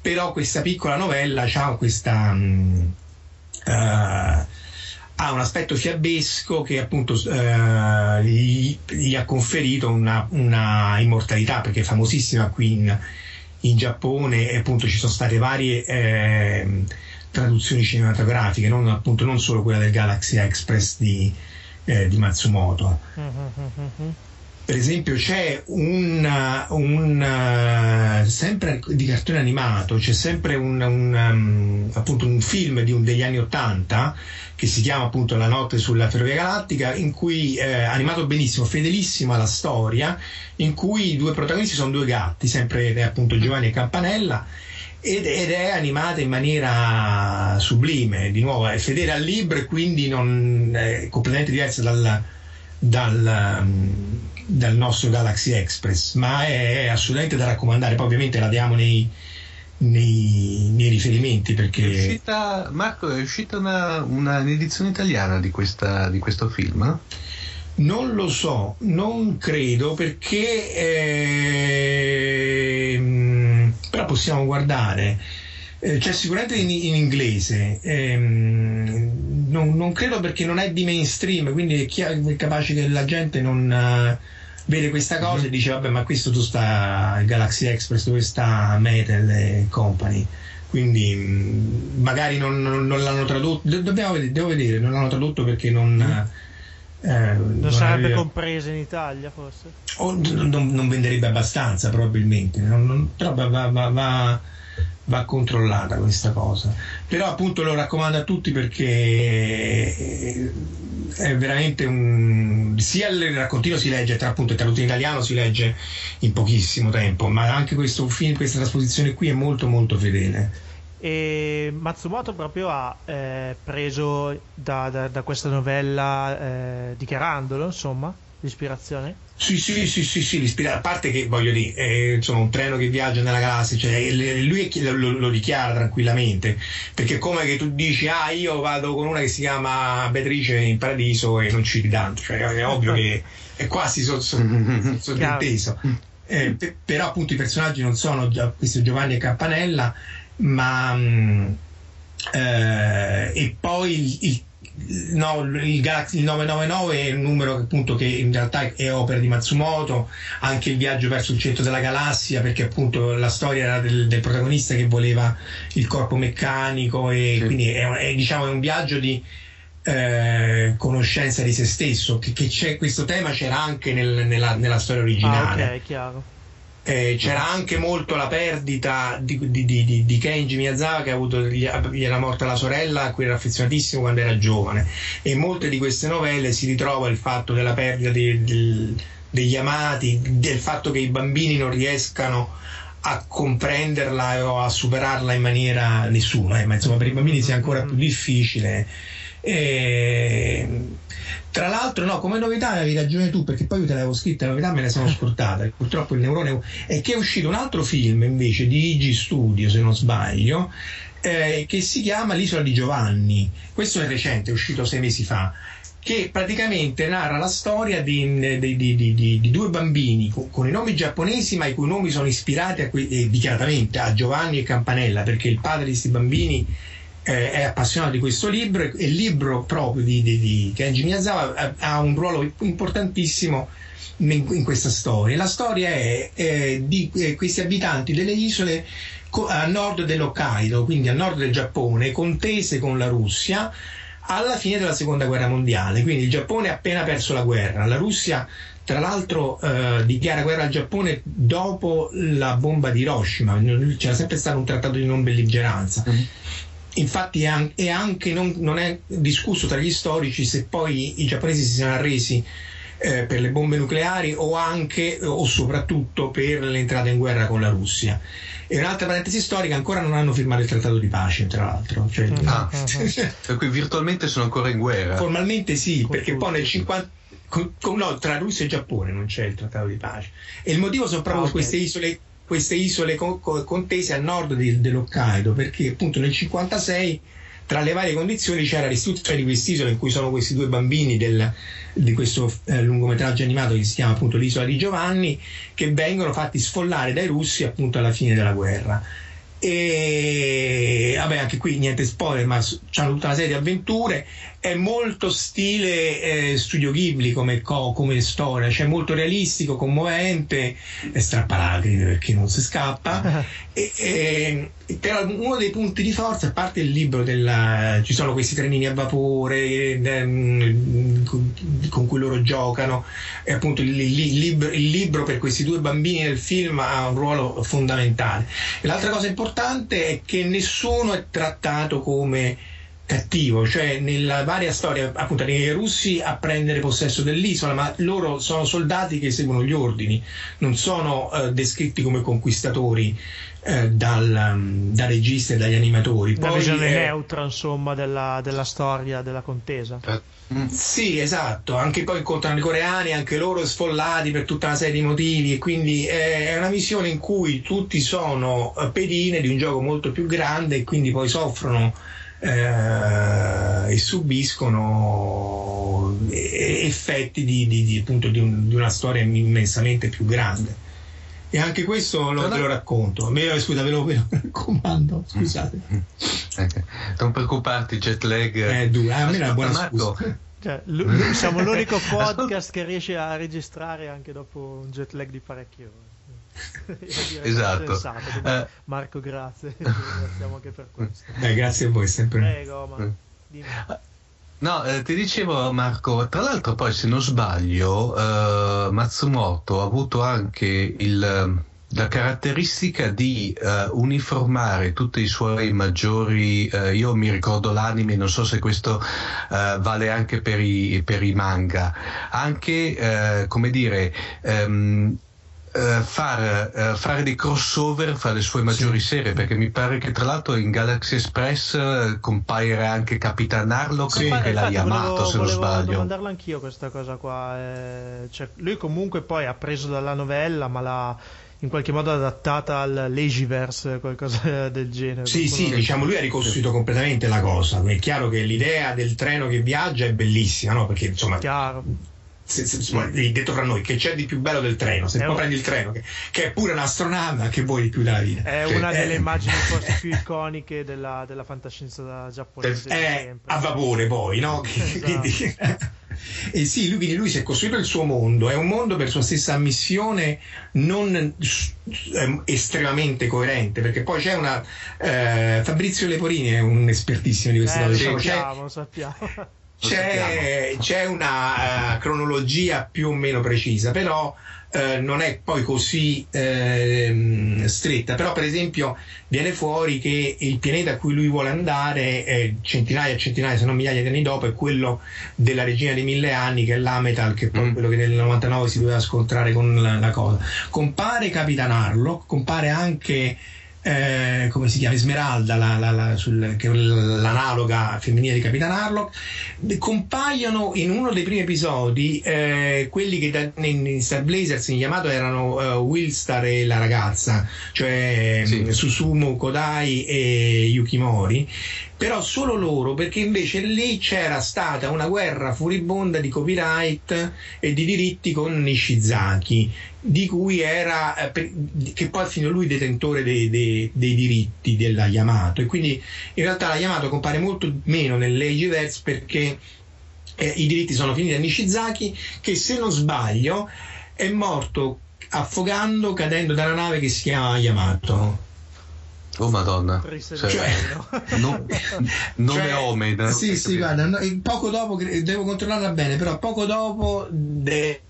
Però questa piccola novella ha questa... Mh, uh, ha un aspetto fiabesco che appunto uh, gli, gli, ha conferito una, una, immortalità perché è famosissima qui in, in Giappone e appunto ci sono state varie eh, traduzioni cinematografiche, non, appunto, non solo quella del Galaxy Express di, eh, di Matsumoto. Per esempio c'è un, un, sempre di cartone animato, c'è sempre un, un, um, appunto un film un, degli anni Ottanta che si chiama appunto La notte sulla ferrovia galattica, in cui eh, animato benissimo, fedelissimo alla storia, in cui i due protagonisti sono due gatti, sempre eh, appunto Giovanni e Campanella ed, ed, è animata in maniera sublime, di nuovo è fedele al libro e quindi non, è completamente diversa dal, dal, dal, nostro Galaxy Express, ma è assolutamente da raccomandare, poi ovviamente la diamo nei, nei, nei riferimenti perché... È uscita, Marco, è uscita una, una, un'edizione italiana di, questa, di questo film? Non lo so, non credo perché... Eh, però possiamo guardare. Eh, c'è sicuramente in, in inglese, ehm, non, non, credo perché non è di mainstream, quindi è, chiaro, è capace che la gente non vede questa cosa mm-hmm. e dice vabbè ma questo tu sta il Galaxy Express, dove sta Metal e Company quindi mm, magari non, non, non, l'hanno tradotto dobbiamo vedere, devo vedere non l'hanno tradotto perché non mm. eh, non, sarebbe aveva... compresa in Italia forse o non, venderebbe abbastanza probabilmente però va, va, va, va, controllata questa cosa. Però appunto lo raccomando a tutti perché è veramente un sia il raccontino si legge tra appunto il tradotto in italiano si legge in pochissimo tempo ma anche questo film questa trasposizione qui è molto molto fedele. E Matsumoto proprio ha eh, preso da, da, da, questa novella eh, dichiarandolo insomma l'ispirazione? Sì sì sì sì, sì a parte che voglio dire è insomma, un treno che viaggia nella galassia cioè, lui lo, lo, dichiara tranquillamente perché come che tu dici ah io vado con una che si chiama Beatrice in paradiso e non ci tanto cioè è ovvio che è quasi sottinteso eh, però appunto i personaggi non sono già, questo Giovanni e Campanella ma mm, eh, e poi il, il No, il Galaxy il 999 è un numero appunto che in realtà è opera di Matsumoto, anche il viaggio verso il centro della galassia, perché appunto la storia era del, del protagonista che voleva il corpo meccanico e sì. quindi è, è, diciamo, è un viaggio di eh, conoscenza di se stesso, che, che questo tema c'era anche nel, nella, nella, storia originale. Ah, ok, chiaro eh, c'era anche molto la perdita di, di, di, di Kenji Miyazawa che ha avuto, gli, gli era morta la sorella a cui era affezionatissimo quando era giovane e in molte di queste novelle si ritrova il fatto della perdita degli amati, del fatto che i bambini non riescano a comprenderla o a superarla in maniera nessuna, eh, ma insomma per i bambini sia ancora più difficile. E tra l'altro, no, come novità avevi ragione tu, perché poi io te l'avevo scritta, la novità me ne sono scordata. Purtroppo il neurone è che è uscito un altro film invece di Ig Studio, se non sbaglio, eh, che si chiama L'isola di Giovanni. Questo è recente, è uscito sei mesi fa che praticamente narra la storia di, di, di, di due bambini con, con, i nomi giapponesi ma i cui nomi sono ispirati a, eh, dichiaratamente a Giovanni e Campanella perché il padre di questi bambini eh, è appassionato di questo libro e il libro proprio di, di, di Kenji Miyazawa ha, ha, un ruolo importantissimo in, in, questa storia. La storia è eh, di eh, questi abitanti delle isole a nord dell'Hokkaido, quindi a nord del Giappone, contese con la Russia alla fine della seconda guerra mondiale. Quindi il Giappone ha appena perso la guerra, la Russia tra l'altro eh, dichiara guerra al Giappone dopo la bomba di Hiroshima, c'era sempre stato un trattato di non belligeranza. Mm-hmm infatti è anche non, non, è discusso tra gli storici se poi i giapponesi si siano arresi eh, per le bombe nucleari o anche o soprattutto per l'entrata in guerra con la Russia. E un'altra parentesi storica, ancora non hanno firmato il trattato di pace, tra l'altro. Cioè, mm. ah, per cui virtualmente sono ancora in guerra. Formalmente sì, con perché poi nel 50... Con, con, no, tra Russia e Giappone non c'è il trattato di pace. E il motivo sono proprio ah, okay. queste isole queste isole contese a nord di, dell'Hokkaido, perché appunto nel 1956 tra le varie condizioni c'era l'istituzione di quest'isola in cui sono questi due bambini del, di questo eh, lungometraggio animato che si chiama appunto l'isola di Giovanni che vengono fatti sfollare dai russi appunto alla fine della guerra. E vabbè anche qui niente spoiler ma c'hanno tutta una serie di avventure è molto stile eh, studio Ghibli come, come, storia cioè molto realistico commovente e strappalacrime perché non si scappa. E, e, però uno dei punti di forza a parte il libro della, ci sono questi trenini a vapore eh, con cui loro giocano e appunto il, il, libro, il libro per questi due bambini nel film ha un ruolo fondamentale. E l'altra cosa importante è che nessuno è trattato come cattivo, cioè nella varia storia appunto i russi a prendere possesso dell'isola, ma loro sono soldati che seguono gli ordini, non sono eh, descritti come conquistatori eh, dal, um, da registi e dagli animatori. Una visione eh, neutra insomma della, della, storia della contesa. Eh, mm. Sì, esatto, anche poi incontrano i coreani, anche loro sfollati per tutta una serie di motivi e quindi è una visione in cui tutti sono eh, pedine di un gioco molto più grande e quindi poi soffrono eh, e subiscono effetti di, di, di, appunto, di, un, di, una storia immensamente più grande. E anche questo lo, ve lo racconto. Me, scusa, ve lo, ve lo raccomando. Scusate. Okay. Non preoccuparti, jet lag. Eh, due. Ah, a me è una buona Marco. Cioè, l- siamo l'unico podcast che riesce a registrare anche dopo un jet lag di parecchie ore esatto. Eh. Marco, grazie. Ringraziamo anche per questo. Beh, grazie a voi sempre. Prego, ma mm. No, eh, ti dicevo Marco, tra l'altro poi se non sbaglio eh, Matsumoto ha avuto anche il, la caratteristica di uh, uniformare tutti i suoi maggiori, uh, io mi ricordo l'anime, non so se questo uh, vale anche per i, per i manga, anche come dire um, Uh, far, uh, fare dei crossover fra le sue maggiori sì. serie perché mi pare che tra l'altro in Galaxy Express uh, compaire anche Capitan Harlock sì. che l'ha Yamato se non sbaglio volevo domandarlo anch'io questa cosa qua eh, cioè, lui comunque poi ha preso dalla novella ma l'ha in qualche modo adattata al Legiverse qualcosa del genere sì sì diciamo lui ha ricostruito completamente la cosa è chiaro che l'idea del treno che viaggia è bellissima no? perché insomma chiaro se, se, detto fra noi, che c'è di più bello del treno. Se è poi un... prendi il treno, che, che, è pure un'astronave, che vuoi di più della vita? È cioè, una delle eh, immagini forse più iconiche della, della fantascienza giapponese. È a vapore poi, no? Esatto. Quindi, e sì, lui, quindi lui si è costruito il suo mondo, è un mondo per sua stessa ammissione non eh, estremamente coerente, perché poi c'è una... Eh, Fabrizio Leporini è un espertissimo di queste eh, cose. Diciamo, sappiamo, sappiamo. C'è, c'è, una uh, cronologia più o meno precisa, però uh, non è poi così uh, stretta. Però, per esempio, viene fuori che il pianeta a cui lui vuole andare, eh, centinaia e centinaia, se non migliaia di anni dopo, è quello della regina dei mille anni, che è l'Ametal, che è poi mm. quello che nel 99 si doveva scontrare con la, la cosa. Compare Capitan Harlock, compare anche eh, come si chiama Esmeralda, la, la, la, sul, che è l'analoga femminile di Capitan Harlock, compaiono in uno dei primi episodi eh, quelli che da, in, in Star Blazers in Yamato erano uh, Willstar e la ragazza, cioè sì. Susumu Kodai e Yukimori, però solo loro perché invece lì c'era stata una guerra furibonda di copyright e di diritti con Nishizaki di cui era eh, che poi fino a lui detentore dei, dei, dei, diritti della Yamato. E quindi in realtà la Yamato compare molto meno nell'Ageverse perché eh, i diritti sono finiti a Nishizaki che se non sbaglio è morto affogando cadendo da una nave che si chiama Yamato Oh madonna, cioè, no, nome cioè, Omen. Sì, sì, guarda, poco dopo, devo controllarla bene, però poco dopo del,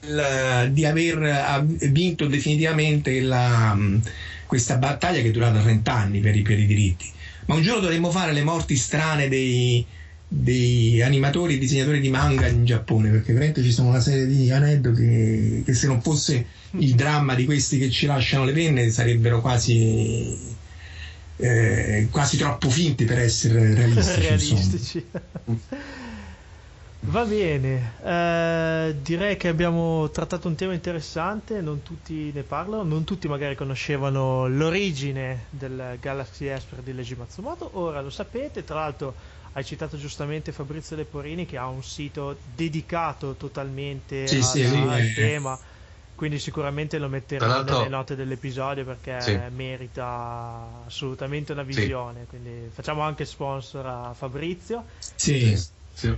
di aver vinto definitivamente la, questa battaglia che è durata 30 anni per i, per i diritti. Ma un giorno dovremmo fare le morti strane dei, dei animatori e disegnatori di manga in Giappone perché veramente ci sono una serie di aneddoti che, che se non fosse il dramma di questi che ci lasciano le penne sarebbero quasi eh, quasi troppo finti per essere realistici. realistici. Va bene, eh, direi che abbiamo trattato un tema interessante, non tutti ne parlano, non tutti magari conoscevano l'origine del Galaxy Esper di Leiji Matsumoto, ora lo sapete, tra l'altro hai citato giustamente Fabrizio Leporini che ha un sito dedicato totalmente sì, al, sì, al tema quindi sicuramente lo metterò nelle note dell'episodio perché sì. merita assolutamente una visione. Sì. Quindi facciamo anche sponsor a Fabrizio. Sì. sì.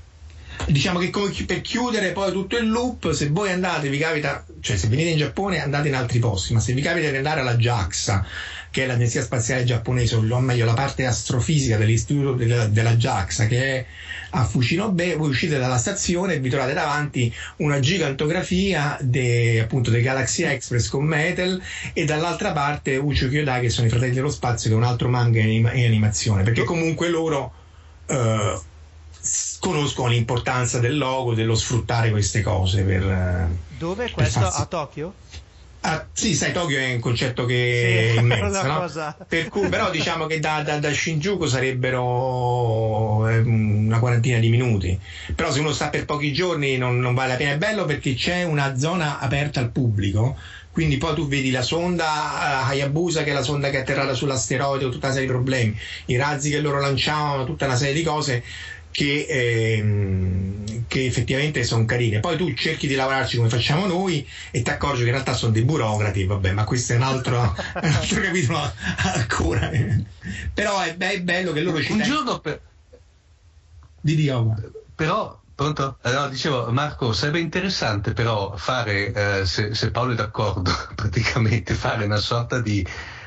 Diciamo che come, per chiudere poi tutto il loop, se voi andate, vi capita, cioè se venite in Giappone andate in altri posti, ma se vi capita di andare alla JAXA, che è l'Agenzia Spaziale Giapponese, o meglio la parte astrofisica dell'istituto della, della JAXA, che è a Fucinobe, voi uscite dalla stazione e vi trovate davanti una gigantografia de, appunto del Galaxy Express con Metal e dall'altra parte Ucho Kyodai che sono i fratelli dello spazio che è un altro manga in, in animazione perché comunque loro eh, conoscono l'importanza del logo, dello sfruttare queste cose per... Eh, Dove? Questo farsi... a Tokyo? Ah, sì, sai, Tokyo è un concetto che sì, è immenso, no? cosa... per cui, però diciamo che da, da, da, Shinjuku sarebbero eh, una quarantina di minuti. Però se uno sta per pochi giorni non, non vale la pena. È bello perché c'è una zona aperta al pubblico quindi poi tu vedi la sonda uh, Hayabusa che è la sonda che è atterrata sull'asteroide tutta una serie di problemi i razzi che loro lanciavano tutta una serie di cose che, ehm, che effettivamente sono carine. Poi tu cerchi di lavorarci come facciamo noi e ti accorgi che in realtà sono dei burocrati, vabbè, ma questo è un altro, un altro capitolo ancora. Però è, è, bello che loro ci... Un giorno per... Di Dio. Però Pronto? Allora, dicevo, Marco, sarebbe interessante però fare, eh, se, se, Paolo è d'accordo, praticamente fare una sorta di,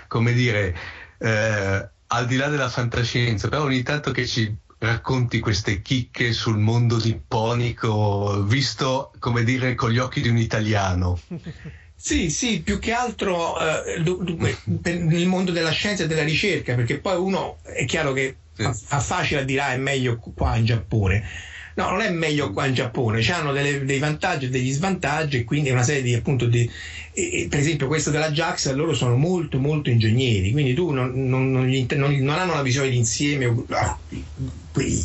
come dire, eh, al di là della fantascienza, però ogni tanto che ci racconti queste chicche sul mondo nipponico visto, come dire, con gli occhi di un italiano. Sì, sì, più che altro eh, nel mondo della scienza e della ricerca, perché poi uno è chiaro che sì. fa, facile a dire ah, è meglio qua in Giappone. No, non è meglio qua in Giappone, hanno dei vantaggi e degli svantaggi e quindi una serie di appunto di, e, per esempio questo della Jax loro sono molto molto ingegneri. Quindi tu non, non, non, non hanno una visione d'insieme ah,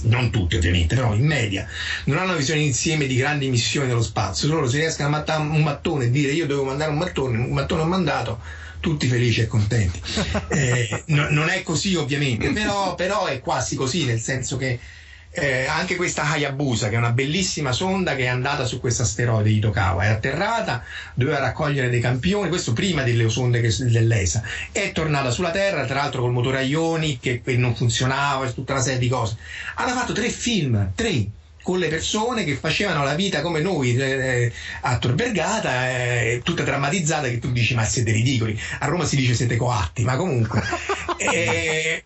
non tutti ovviamente però in media non hanno una visione d'insieme di grandi missioni dello spazio. Loro se riescono a mandare un mattone e dire io devo mandare un mattone un mattone ho mandato tutti felici e contenti. Eh, no, non è così ovviamente. Però, però è quasi così nel senso che eh, anche questa Hayabusa, che è una bellissima sonda che è andata su questo asteroide di Tokawa, è atterrata, doveva raccogliere dei campioni, questo prima delle sonde che, dell'ESA, è tornata sulla Terra, tra l'altro col motore Ioni che, che non funzionava, tutta una serie di cose. Hanno fatto tre film, tre, con le persone che facevano la vita come noi eh, eh a Tor Vergata, eh, tutta drammatizzata, che tu dici ma siete ridicoli. A Roma si dice siete coatti, ma comunque. eh,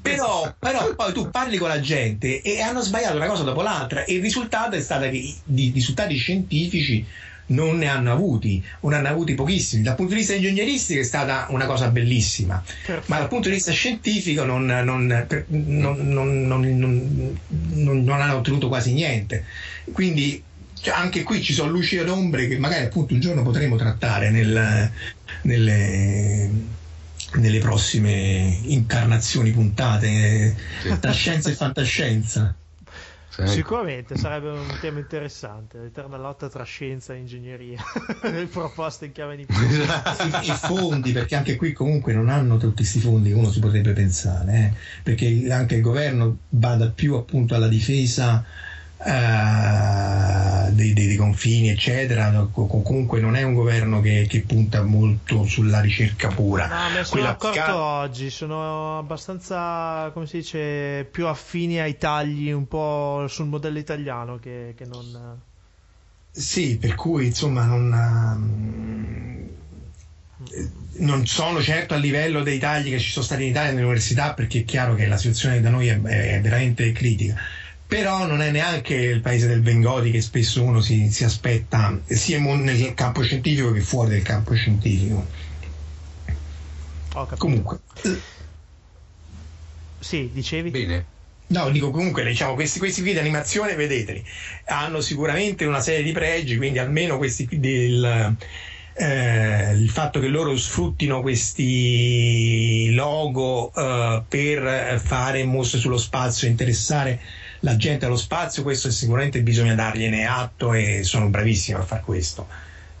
però, però, poi tu parli con la gente e hanno sbagliato una cosa dopo l'altra e il risultato è stato che i risultati scientifici non ne hanno avuti o ne hanno avuti pochissimi. Dal punto di vista ingegneristico è stata una cosa bellissima, ma dal punto di vista scientifico non, non, non, non hanno ottenuto quasi niente. Quindi cioè, anche qui ci sono luci ed ombre che magari appunto un giorno potremo trattare nel, nelle nelle prossime incarnazioni puntate sì. da scienza e fantascienza. Sì. Sicuramente sarebbe un tema interessante, l'eterna lotta tra scienza e ingegneria, proposte in chiave di I fondi, perché anche qui comunque non hanno tutti questi fondi che uno si potrebbe pensare, eh? perché anche il governo bada più appunto alla difesa uh, dei, dei, dei, confini, eccetera. comunque non è un governo che, che, punta molto sulla ricerca pura. No, me sono accorto fiscale... oggi, sono abbastanza, come si dice, più affini ai tagli un po' sul modello italiano che, che non... Sì, per cui insomma non non sono certo a livello dei tagli che ci sono stati in Italia nelle università perché è chiaro che la situazione da noi è, è veramente critica però non è neanche il paese del Bengodi che spesso uno si, si aspetta sia nel campo scientifico che fuori del campo scientifico. Comunque. Sì, dicevi? Bene. No, dico comunque, diciamo, questi, questi qui di animazione, vedeteli, hanno sicuramente una serie di pregi, quindi almeno questi qui del, eh, il fatto che loro sfruttino questi logo eh, per fare mostre sullo spazio e interessare la gente allo spazio, questo sicuramente bisogna dargliene atto e sono bravissimi a fare questo.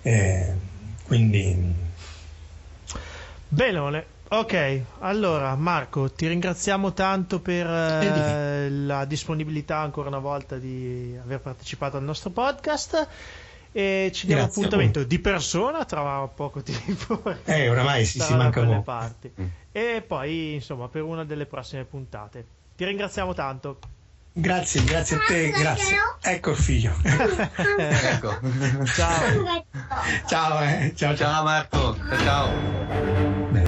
Eh, quindi... Bene, ok, allora Marco, ti ringraziamo tanto per eh, la disponibilità ancora una volta di aver partecipato al nostro podcast E ci diamo Grazie, appuntamento di persona tra poco tempo. Eh, oramai si, si manca quelle poco. parti. E poi, insomma, per una delle prossime puntate. Ti ringraziamo tanto. Grazie, grazie a te, grazie. Ecco il figlio. Ecco. Ciao. ciao, eh. ciao, ciao. Ciao Marco, ciao.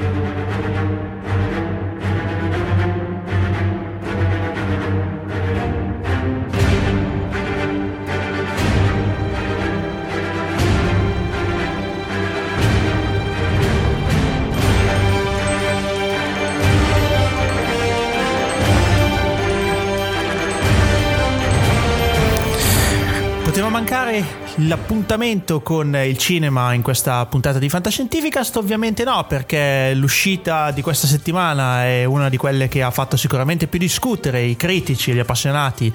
Mancare l'appuntamento con il cinema in questa puntata di Fantascientificast? Ovviamente no, perché l'uscita di questa settimana è una di quelle che ha fatto sicuramente più discutere i critici e gli appassionati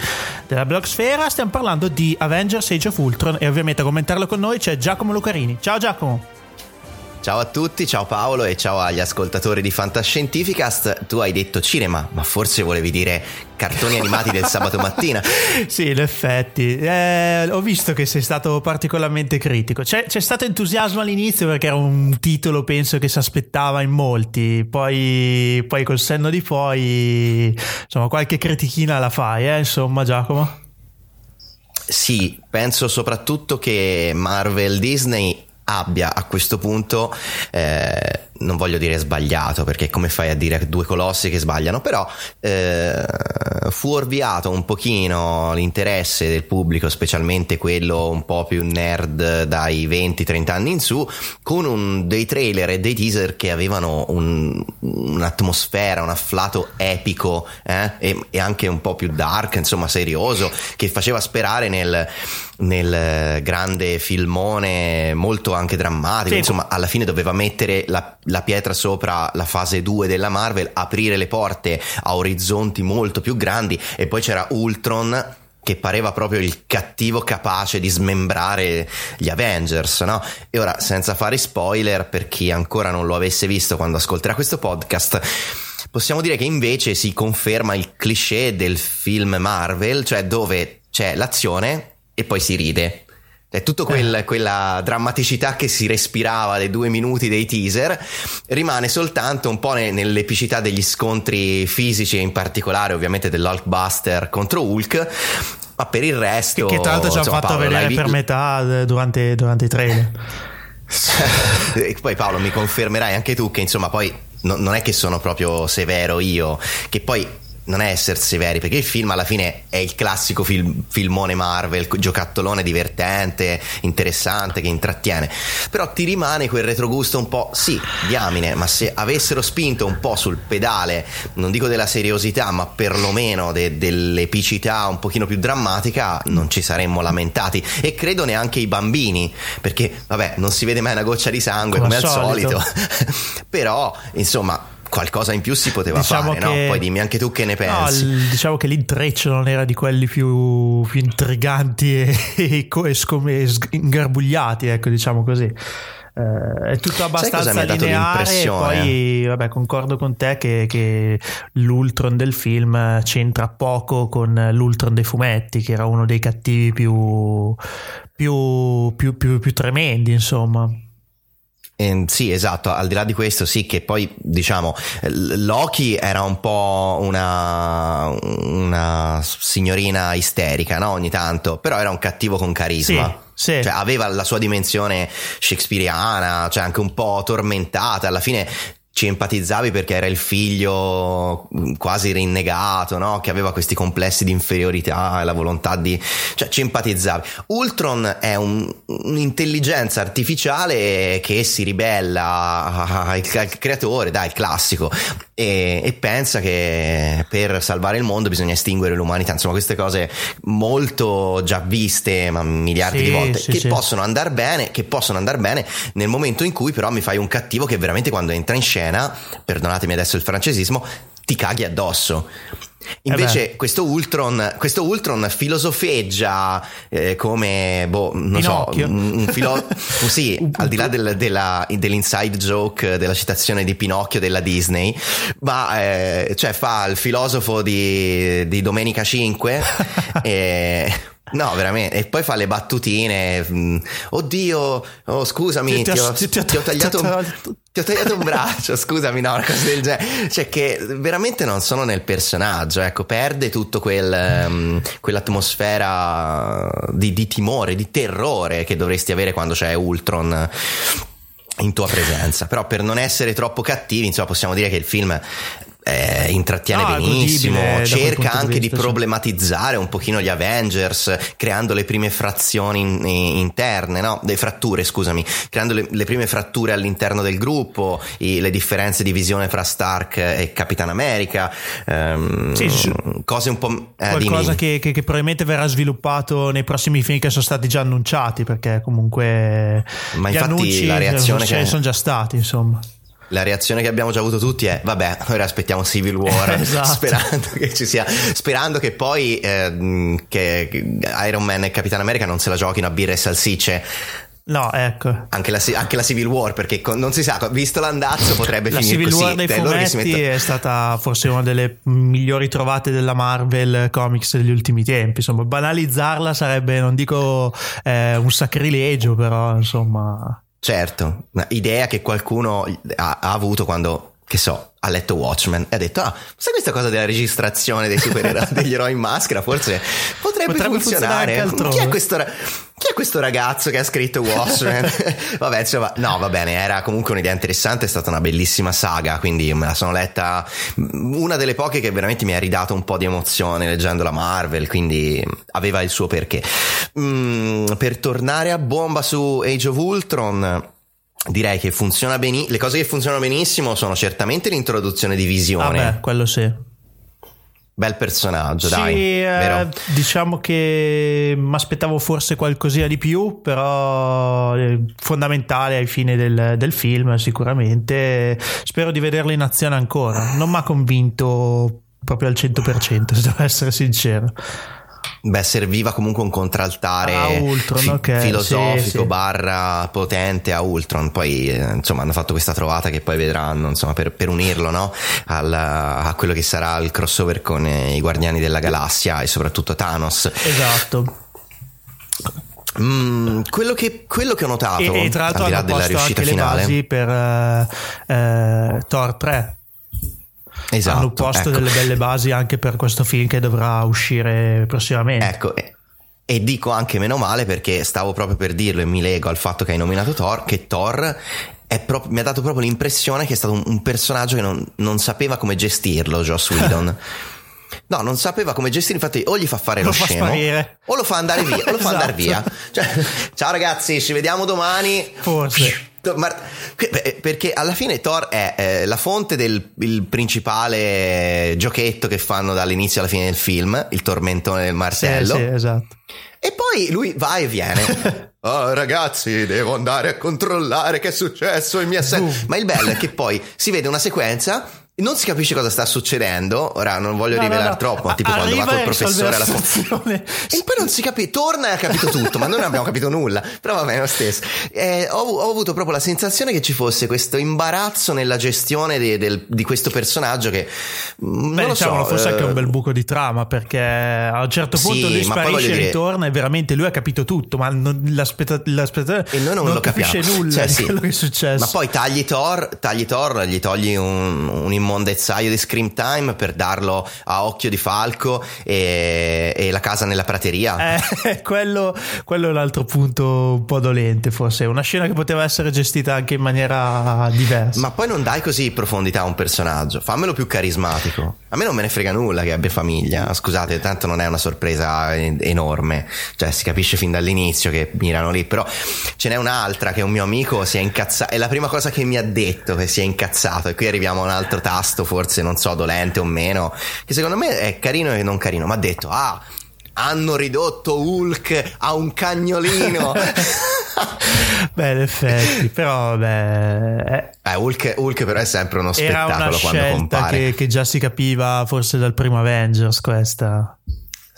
della blogsfera. Stiamo parlando di Avengers Age of Ultron e ovviamente a commentarlo con noi c'è Giacomo Lucarini. Ciao Giacomo! Ciao a tutti, ciao Paolo e ciao agli ascoltatori di Fantascientificast. Tu hai detto cinema, ma forse volevi dire cartoni animati del sabato mattina. Sì, in effetti. Eh, ho visto che sei stato particolarmente critico. C'è, c'è stato entusiasmo all'inizio perché era un titolo, penso, che si aspettava in molti. Poi, poi col senno di poi, insomma, qualche critichina la fai, eh, insomma, Giacomo. Sì, penso soprattutto che Marvel Disney abbia a questo punto, eh, non voglio dire sbagliato perché come fai a dire due colossi che sbagliano, però eh, fuorviato un pochino l'interesse del pubblico, specialmente quello un po' più nerd dai 20-30 anni in su, con un, dei trailer e dei teaser che avevano un, un'atmosfera, un afflato epico eh, e, e anche un po' più dark, insomma serioso, che faceva sperare nel nel grande filmone molto anche drammatico Sì. insomma alla fine doveva mettere la, la pietra sopra la fase 2 della Marvel aprire le porte a orizzonti molto più grandi e poi c'era Ultron che pareva proprio il cattivo capace di smembrare gli Avengers, no? E ora, senza fare spoiler, per chi ancora non lo avesse visto quando ascolterà questo podcast, possiamo dire che invece si conferma il cliché del film Marvel, cioè dove c'è l'azione e poi si ride. È tutto quel- quella drammaticità che si respirava dai due minuti dei teaser rimane soltanto un po' ne- nell'epicità degli scontri fisici e in particolare ovviamente dell'Hulkbuster contro Hulk ma per il Che, resto che tra l'altro ci hanno insomma, fatto Paolo, vedere per metà eh, durante, durante i trailer. poi Paolo mi confermerai anche tu che insomma poi no- non è che sono proprio severo io, che poi non è essere severi perché il film alla fine è il classico film- filmone Marvel, giocattolone divertente, interessante, che intrattiene, però ti rimane quel retrogusto un po', sì, diamine, ma se avessero spinto un po' sul pedale, non dico della seriosità, ma perlomeno de- dell'epicità un pochino più drammatica, non ci saremmo lamentati. E credo neanche i bambini, perché vabbè, non si vede mai una goccia di sangue Come come, al solito. solito, però insomma qualcosa in più si poteva Diciamo fare, no? che- Poi dimmi anche tu che ne No, pensi. il- diciamo che l'intreccio non era di quelli più, più intriganti e, e, e scom- e ecco, diciamo così. Eh, è tutto abbastanza lineare. E poi, vabbè, concordo con te che, che l'Ultron del film c'entra poco con l'Ultron dei fumetti, che era uno dei cattivi più, più, più, più, più tremendi, insomma. Eh, sì, esatto, al di là di questo, sì, che poi diciamo Loki era un po' una, una signorina isterica, no? Ogni tanto, però era un cattivo con carisma. Sì, sì. Cioè, aveva la sua dimensione shakespeariana, cioè anche un po' tormentata. Alla fine ci empatizzavi perché era il figlio mh, quasi rinnegato, no? Che aveva questi complessi di inferiorità e la volontà di... cioè ci empatizzavi. Ultron è un- un'intelligenza artificiale che si ribella al, al creatore, dai, il classico, e, e pensa che per salvare il mondo bisogna estinguere l'umanità. Insomma, queste cose molto già viste, ma miliardi Sì, di volte, sì, che sì. possono andare bene, che possono andare bene nel momento in cui però mi fai un cattivo che veramente quando entra in scena, perdonatemi adesso il francesismo, ti caghi addosso. Invece beh. questo Ultron, questo Ultron filosofeggia eh, come, boh, non Pinocchio. so, un, filo- sì, al di là del- della- dell'inside joke della citazione di Pinocchio della Disney, ma eh, cioè fa il filosofo di, di Domenica 5 e No, veramente. E poi fa le battutine. mm, Oddio, oh, scusami, ti, ho, ti ho tagliato un, ti ho tagliato un braccio, scusami, no, una cosa del genere. Cioè, che veramente non sono nel personaggio. Ecco, perde tutto quel, ehm, quell'atmosfera di, di timore, di terrore che dovresti avere quando c'è Ultron in tua presenza. Però per non essere troppo cattivi, insomma, possiamo dire che il film eh, intrattiene No, è benissimo, cerca di anche di vista, sì. problematizzare un pochino gli Avengers, creando le prime frazioni in- in- interne, no? Le fratture, scusami, creando le, le prime fratture all'interno del gruppo, i- le differenze di visione fra Stark e Capitan America, ehm, Sì, sì. cose un po'... eh, Qualcosa che, che- che probabilmente verrà sviluppato nei prossimi film che sono stati già annunciati, perché comunque Ma gli infatti la reazione ce ne che- sono già stati, insomma. La reazione che abbiamo già avuto tutti è vabbè, ora aspettiamo Civil War Esatto. sperando che ci sia sperando che poi ehm, che Iron Man e Capitan America non se la giochino a birre e salsicce No, ecco. anche la, anche la Civil War perché con- non si sa, visto l'andazzo potrebbe La finire Civil così War dei È loro che si fumetti mettono- è stata forse una delle migliori trovate della Marvel Comics degli ultimi tempi. Insomma, banalizzarla sarebbe, non dico eh, un sacrilegio, però insomma. Certo, idea che qualcuno ha, ha avuto quando, che so, ha letto Watchmen e ha detto, ah, sai questa cosa della registrazione dei supereroi, degli eroi in maschera? Forse potrebbe, Potrebbe funzionare funzionare. chi, è questo, chi è questo ragazzo che ha scritto Watchmen? Vabbè, insomma, no, va bene, era comunque un'idea interessante, è stata una bellissima saga, quindi me la sono letta, una delle poche che veramente mi ha ridato un po' di emozione leggendo la Marvel, quindi aveva il suo perché. Mm, per tornare a bomba su Age of Ultron, direi che funziona benissimo. Le cose che funzionano benissimo sono certamente l'introduzione di Visione. Vabbè, quello sì. Bel personaggio, Sì, dai. eh, diciamo che mi aspettavo forse qualcosina di più, però è fondamentale ai fini del, del film sicuramente. Spero di vederlo in azione ancora. Non mi ha convinto proprio al 100%, se devo essere sincero. Beh, serviva comunque un contraltare Ah, Ultron, ok, filosofico sì, sì. barra potente a Ultron. Poi, eh, insomma, hanno fatto questa trovata che poi vedranno, insomma, per, per unirlo, no? Al- a quello che sarà il crossover con eh, i Guardiani della Galassia e soprattutto Thanos. Esatto. Mm, quello, che, quello che ho notato, E, e tra l'altro al di là della riuscita anche finale, le basi per eh, eh, Thor 3. Esatto, hanno posto ecco. delle belle basi anche per questo film che dovrà uscire prossimamente. Ecco, e, dico anche meno male perché stavo proprio per dirlo e mi lego al fatto che hai nominato Thor, che Thor proprio- mi ha dato proprio l'impressione che è stato un, un personaggio che non, non sapeva come gestirlo, Joss Whedon. No, non sapeva come gestire, infatti o gli fa fare lo, Lo scemo sparire. o lo fa andare via, o lo fa andare via. Esatto. Cioè, ciao ragazzi, ci vediamo domani. Forse. Ma- beh, perché alla fine Thor è eh, la fonte del il principale giochetto che fanno dall'inizio alla fine del film, il tormentone del Sì, martello. sì, esatto. E poi lui va e viene. Oh, ragazzi, devo andare a controllare che è successo in mia Boom. Ma il bello è che poi si vede una sequenza. Non si capisce cosa sta succedendo. Ora non voglio No, no, rivelare no. troppo, ma tipo quando va Arriva col professore la alla situazione. e poi non si capisce, torna e ha capito tutto, ma noi non abbiamo capito nulla. Però va bene lo stesso. Eh, ho, ho avuto proprio la sensazione che ci fosse questo imbarazzo nella gestione di, del- di questo personaggio che mm, non Beh, lo diciamolo, so. forse eh, anche un bel buco di trama perché a un certo Sì, punto lui ma poi sparisce e dire- ritorna e veramente lui ha capito tutto, ma non, l'aspetta- E noi non, lo capisce capiamo. nulla Cioè, di sì. quello che è successo. Ma poi tagli Thor, tagli Thor, gli togli un, un immondezzaio di screen time per darlo a occhio di falco e, e la casa nella prateria. Eh, quello, quello è un altro punto un po' dolente, forse. Una scena che poteva essere gestita anche in maniera diversa. Ma poi non dai così profondità a un personaggio, fammelo più carismatico. A me non me ne frega nulla che abbia famiglia. Scusate, tanto non è una sorpresa en- enorme. Cioè, si capisce fin dall'inizio che mirano lì. Però ce n'è un'altra che un mio amico si è incazzato. È la prima cosa che mi ha detto che si è incazzato. E qui arriviamo a un altro tasto, forse non so, dolente o meno. Che secondo me è carino e non carino. Ma ha detto, ah. Hanno ridotto Hulk a un cagnolino. Beh, in effetti, però vabbè, eh, Hulk, Hulk però è sempre uno spettacolo quando compare. che, che già si capiva forse dal primo Avengers questa.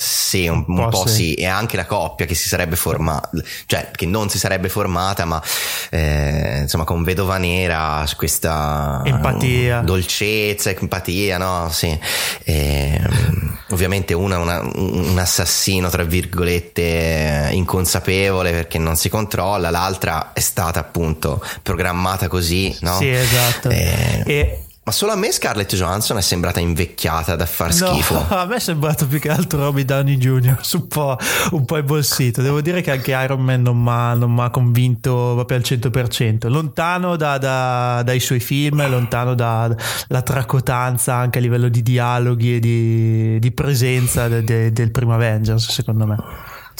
Sì, un, un po' po' sì. sì, e anche la coppia che si sarebbe formata, cioè che non si sarebbe formata, ma eh, insomma con Vedova Nera questa Empatia. dolcezza, empatia, no? Sì. Ehm, ovviamente una, una, un assassino tra virgolette inconsapevole perché non si controlla l'altra è stata appunto programmata così no? sì esatto Eh, e ma solo a me Scarlett Johansson è sembrata invecchiata da far No, schifo a me è sembrato più che altro Robbie Downey Jr. un po', un po' imbolsito. Devo dire che anche Iron Man non mi ha convinto proprio al 100%. Lontano da- da- dai suoi film, lontano dalla tracotanza anche a livello di dialoghi e di, di presenza de- de- del primo Avengers, secondo me.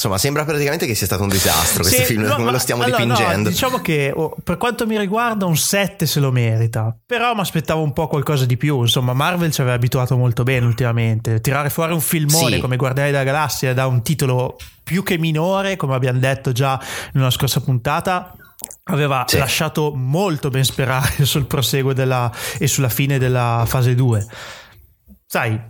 Insomma sembra praticamente che sia stato un disastro questo Sì, film no, come ma- lo stiamo allora, no, dipingendo diciamo che oh, per quanto mi riguarda un 7 se lo merita, però mi aspettavo un po' qualcosa di più. Insomma, Marvel ci aveva abituato molto bene ultimamente. Tirare fuori un filmone Sì. come Guardiani della Galassia da un titolo più che minore, come abbiamo detto già in una scorsa puntata. Aveva Sì. lasciato molto ben sperare sul proseguo della, e sulla fine della fase 2. Sai,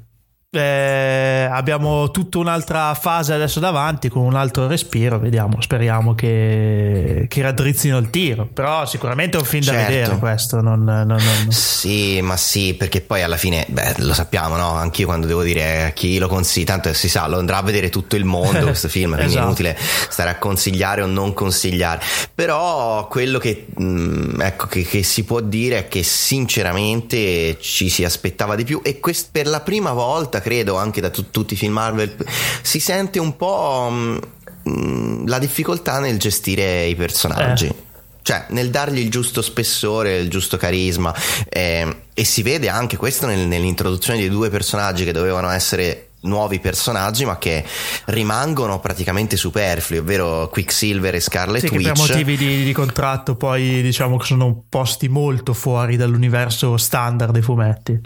eh, abbiamo tutta un'altra fase adesso davanti con un altro respiro. Vediamo, speriamo che, che raddrizzino il tiro. Però sicuramente è un film da Certo. vedere questo. Non, non- non- Sì, ma sì, perché poi alla fine, beh, lo sappiamo, no? Anch'io quando devo dire a chi lo consiglia, tanto si sa, lo andrà a vedere tutto il mondo questo film, quindi Esatto. è inutile stare a consigliare o non consigliare. Però quello che, mh, ecco, che, che si può dire è che sinceramente ci si aspettava di più e quest- per la prima volta, credo, anche da tu- tutti i film Marvel, si sente un po' mh, mh, la difficoltà nel gestire i personaggi Eh. cioè nel dargli il giusto spessore, il giusto carisma eh, e si vede anche questo nel- nell'introduzione dei due personaggi che dovevano essere nuovi personaggi ma che rimangono praticamente superflui ovvero Quicksilver e Scarlet Sì, che per Witch motivi di, di contratto poi diciamo che sono posti molto fuori dall'universo standard dei fumetti.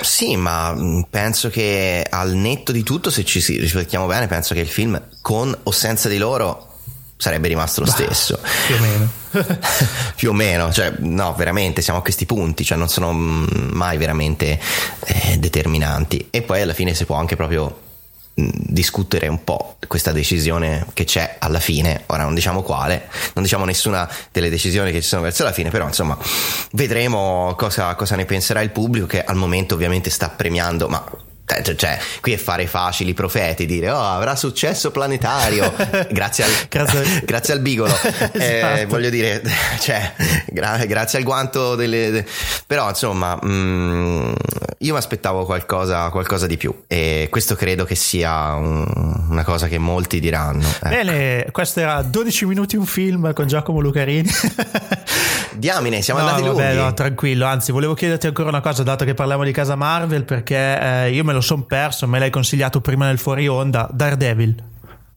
sì ma mh, penso che al netto di tutto se ci riflettiamo bene penso che il film con o senza di loro sarebbe rimasto lo stesso Più o meno. più o meno, cioè no, veramente siamo a questi punti, cioè non sono mai veramente eh, determinanti. E poi alla fine si può anche proprio discutere un po' questa decisione che c'è alla fine, ora non diciamo quale, non diciamo nessuna delle decisioni che ci sono verso la fine, però insomma vedremo cosa, cosa ne penserà il pubblico che al momento ovviamente sta premiando, ma cioè, cioè, qui è fare facili profeti, dire oh avrà successo planetario grazie al, Grazie- grazie al bigolo Eh, Esatto. voglio dire cioè, gra- grazie al guanto delle, de- però insomma mm, io mi aspettavo qualcosa, qualcosa di più e questo credo che sia un- una cosa che molti diranno eh. Bene, questo era 12 minuti un film con Giacomo Lucarini. diamine siamo no, andati vabbè, lunghi no, tranquillo. Anzi, volevo chiederti ancora una cosa, dato che parliamo di casa Marvel, perché eh, io me lo son perso, me l'hai consigliato prima nel fuori onda. Daredevil.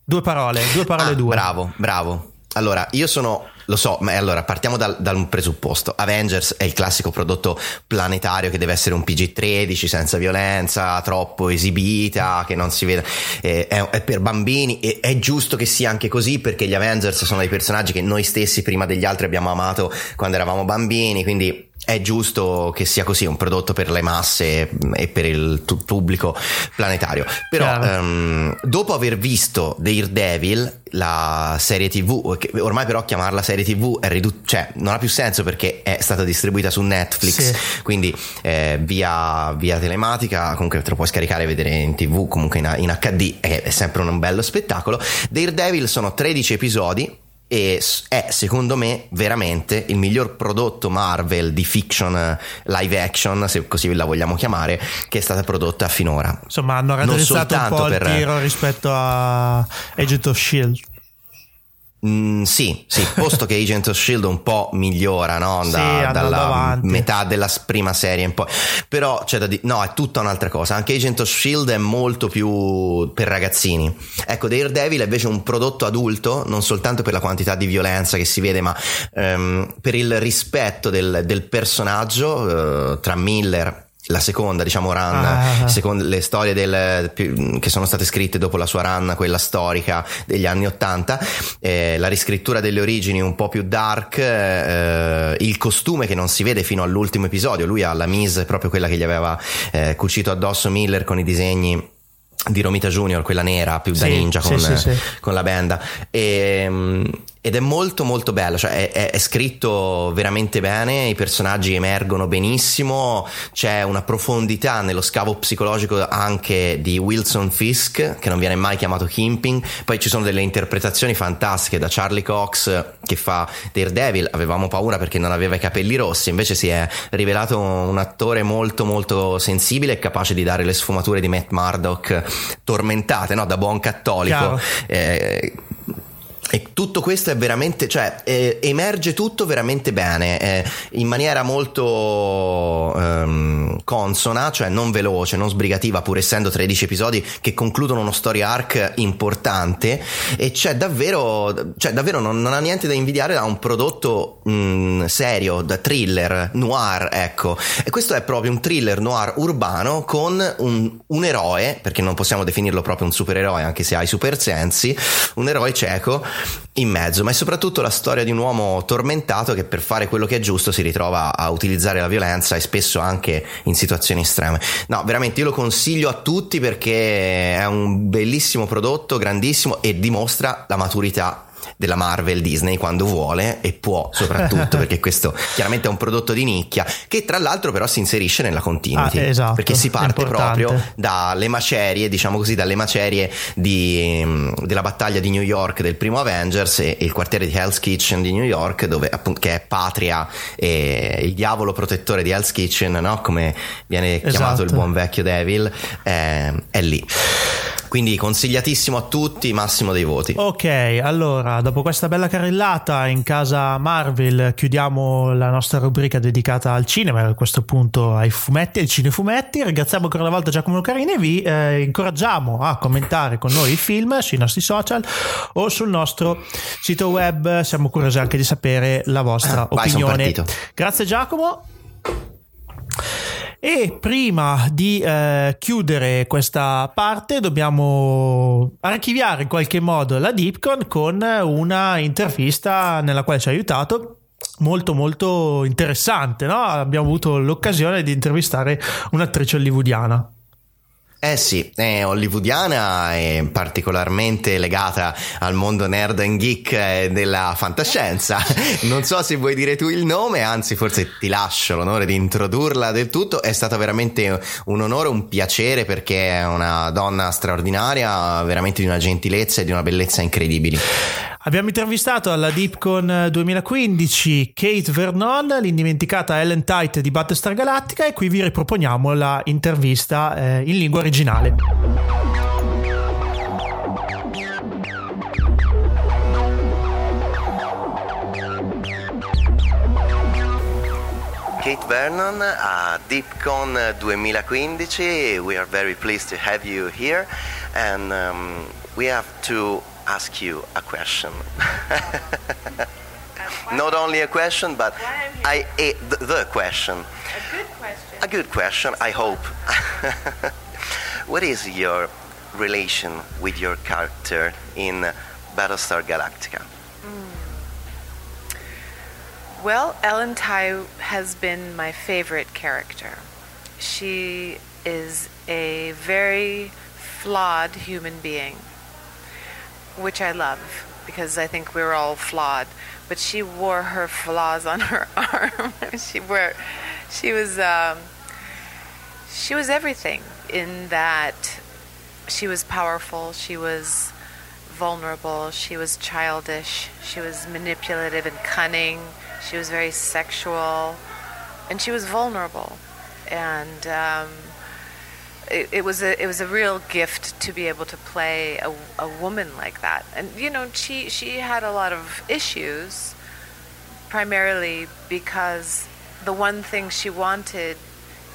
Due parole, due parole Ah, due. bravo bravo allora io sono lo so, ma allora partiamo dal, da un presupposto. Avengers è il classico prodotto planetario che deve essere un PG-13 senza violenza, troppo esibita, che non si vede, eh, è, è per bambini e è giusto che sia anche così perché gli Avengers sono dei personaggi che noi stessi prima degli altri abbiamo amato quando eravamo bambini, quindi è giusto che sia così, un prodotto per le masse e per il tu- pubblico planetario. Però ehm, dopo aver visto Daredevil, la serie TV, ormai però chiamarla serie TV è ridu- cioè, non ha più senso perché è stata distribuita su Netflix, Sì. quindi eh, via, via telematica, comunque te lo puoi scaricare e vedere in TV, comunque in, in HD, è, è sempre un bello spettacolo. Daredevil sono 13 episodi e è secondo me veramente il miglior prodotto Marvel di fiction eh, live action, se così la vogliamo chiamare, che è stata prodotta finora. Insomma, hanno raddrizzato un po' il per- tiro rispetto a Agent of Shield. Mm, sì, sì, posto che Agent of Shield un po' migliora no? Sì, Da- andando dalla avanti. metà della prima serie in poi. Però c'è da dire, no, è tutta un'altra cosa. Anche Agent of Shield è molto più per ragazzini. Ecco, Daredevil è invece un prodotto adulto, non soltanto per la quantità di violenza che si vede, ma ehm, per il rispetto del, del personaggio eh, tra Miller. La seconda, diciamo, run, Ah. secondo le storie del- che sono state scritte dopo la sua run, quella storica degli anni Ottanta, eh, la riscrittura delle origini un po' più dark, eh, il costume che non si vede fino all'ultimo episodio, lui ha la mise, proprio quella che gli aveva eh, cucito addosso Miller con i disegni di Romita Junior, quella nera più da Sì, ninja con, sì, sì. con la benda e, ed è molto molto bello, cioè è, è, scritto veramente bene, i personaggi emergono benissimo, c'è una profondità nello scavo psicologico anche di Wilson Fisk, che non viene mai chiamato Kimping, poi ci sono delle interpretazioni fantastiche da Charlie Cox che fa Daredevil, avevamo paura perché non aveva i capelli rossi, invece si è rivelato un attore molto molto sensibile e capace di dare le sfumature di Matt Murdock tormentate, no? da buon cattolico. E tutto questo è veramente, cioè, eh, emerge tutto veramente bene, eh, in maniera molto ehm, consona, cioè non veloce, non sbrigativa, pur essendo 13 episodi che concludono uno story arc importante. E c'è davvero, cioè, davvero non, non ha niente da invidiare da un prodotto mh, mm, serio, da thriller, noir, ecco. E questo è proprio un thriller noir urbano con un, un eroe, perché non possiamo definirlo proprio un supereroe, anche se ha i super sensi, un eroe cieco in mezzo, ma è soprattutto la storia di un uomo tormentato che per fare quello che è giusto si ritrova a utilizzare la violenza e spesso anche in situazioni estreme. No, veramente io lo consiglio a tutti perché è un bellissimo prodotto, grandissimo e dimostra la maturità della Marvel Disney quando vuole e può soprattutto perché questo chiaramente è un prodotto di nicchia che tra l'altro però si inserisce nella continuity ah, esatto, perché si parte proprio dalle macerie diciamo così dalle macerie di, mm, della battaglia di New York del primo Avengers e, il quartiere di Hell's Kitchen di New York dove appunto che è patria e il diavolo protettore di Hell's Kitchen no? come viene esatto. chiamato il buon vecchio Devil è, è lì quindi consigliatissimo a tutti, massimo dei voti. Ok, allora, dopo questa bella carrellata in casa Marvel, chiudiamo la nostra rubrica dedicata al cinema, a questo punto ai fumetti, ai cinefumetti. Ringraziamo ancora una volta Giacomo Lucarini e vi eh, incoraggiamo a commentare con noi il film sui nostri social o sul nostro sito web. Siamo curiosi anche di sapere la vostra Vai, opinione. Grazie Giacomo. E prima di eh, chiudere questa parte dobbiamo archiviare in qualche modo la Deepcon con una intervista nella quale ci ha aiutato molto molto interessante no? abbiamo avuto l'occasione di intervistare un'attrice hollywoodiana eh sì, è hollywoodiana e particolarmente legata al mondo nerd and geek eh, della fantascienza. Non so se vuoi dire tu il nome, anzi forse ti lascio l'onore di introdurla del tutto. È stato veramente un onore, un piacere perché è una donna straordinaria, veramente di una gentilezza e di una bellezza incredibili. Abbiamo intervistato alla DeepCon 2015 Kate Vernon, l'indimenticata Ellen Tite di Battlestar Galactica e qui vi riproponiamo la intervista eh, in lingua originale. Kate Vernon uh, a DeepCon 2015. Uh, we are very pleased to have you here and um, we have to ask you a question. Not only a question, but I, eh, a, the, the question. A good question. A good question, I hope. what is your relation with your character in Battlestar Galactica? Mm. Well, Ellen Tai has been my favorite character. She is a very flawed human being which I love because I think we're all flawed. But she wore her flaws on her arm. she wore, she was, um, she was everything in that she was powerful. She was vulnerable. She was childish. She was manipulative and cunning. She was very sexual, and she was vulnerable. And um, it, it, was a it was a real gift to be able to play a, a woman like that. And you know, she she had a lot of issues, primarily because the one thing she wanted,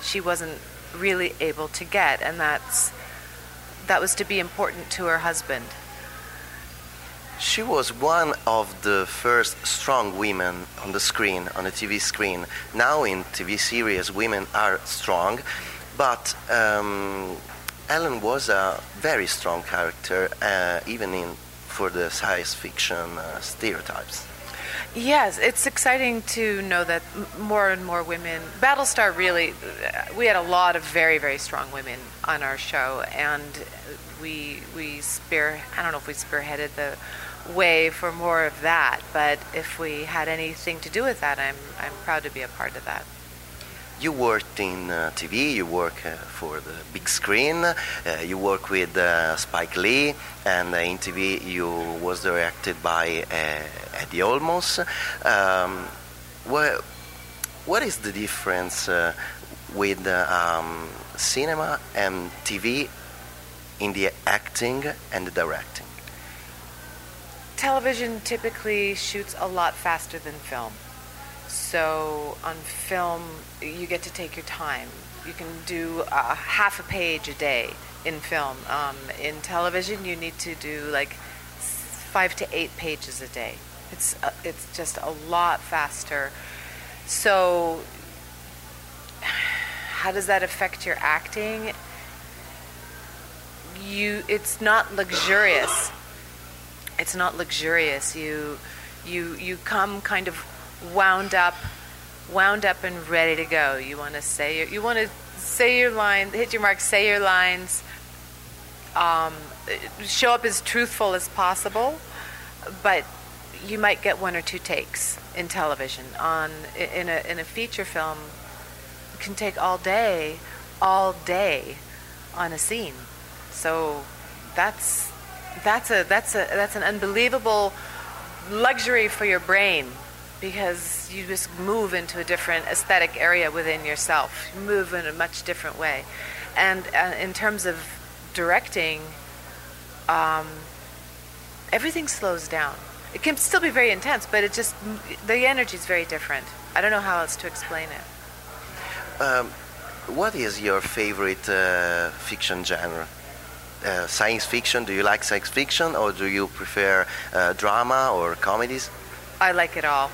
she wasn't really able to get, and that's that was to be important to her husband. She was one of the first strong women on the screen, on the TV screen. Now in TV series, women are strong but um, Ellen was a very strong character, uh, even in for the science fiction uh, stereotypes. Yes, it's exciting to know that more and more women. Battlestar really, we had a lot of very very strong women on our show, and we we spear. I don't know if we spearheaded the way for more of that. But if we had anything to do with that, I'm I'm proud to be a part of that. You worked in uh, TV, you work uh, for the big screen, uh, you work with uh, Spike Lee, and uh, in TV you was directed by uh, Eddie Olmos. Um, what, what is the difference with um, cinema and TV in the acting and the directing? Television typically shoots a lot faster than film. So on film, you get to take your time. You can do uh, half a page a day in film. Um, in television, you need to do like five to eight pages a day. It's uh, it's just a lot faster. So how does that affect your acting? You, it's not luxurious. It's not luxurious. You, you, you come kind of wound up, wound up and ready to go. You want to say your, you want to say your line, hit your mark, say your lines. Um, show up as truthful as possible, but you might get one or two takes in television. On in a in a feature film, can take all day, all day, on a scene. So that's that's a that's a that's an unbelievable luxury for your brain because you just move into a different aesthetic area within yourself. You move in a much different way, and uh, in terms of directing, um, everything slows down. It can still be very intense, but it just the energy is very different. I don't know how else to explain it. Um, what is your favorite uh, fiction genre? Uh, science fiction? Do you like science fiction, or do you prefer uh, drama or comedies? I like it all.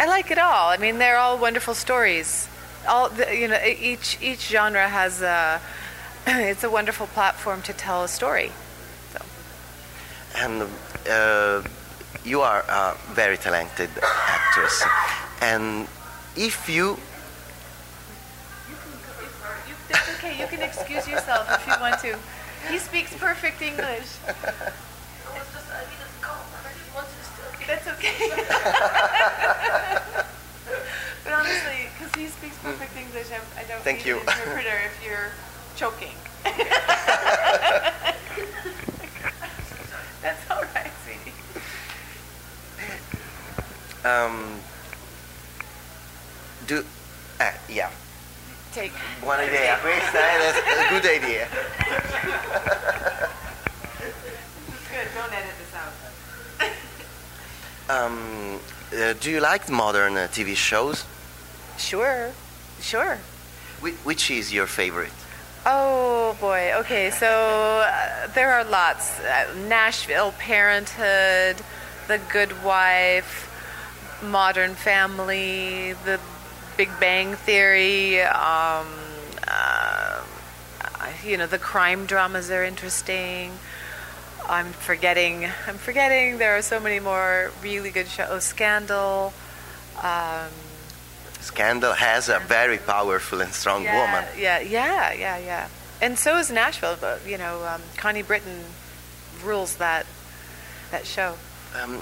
I like it all. I mean, they're all wonderful stories. All the, you know, each each genre has a it's a wonderful platform to tell a story. So And uh, you are a very talented actress. And if you okay. You can excuse yourself if you want to. He speaks perfect English. That's okay. but honestly, because he speaks perfect English, I'm, I don't Thank need you. an interpreter if you're choking. That's all right, sweetie. um, do eh, yeah, Take. buona idea. Questa è a good idea. Good. Don't edit this out. Um, uh, do you like modern uh, TV shows? Sure. Sure. Whi- which is your favorite? Oh boy. Okay, so uh, there are lots. Uh, Nashville, Parenthood, The Good Wife, Modern Family, The Big Bang Theory. Um, uh, you know, the crime dramas are interesting. I'm forgetting. I'm forgetting. There are so many more really good shows. Oh, Scandal. Um, Scandal has a very powerful and strong yeah, woman. Yeah, yeah, yeah, yeah. And so is Nashville. But you know, um, Connie Britton rules that that show. Um,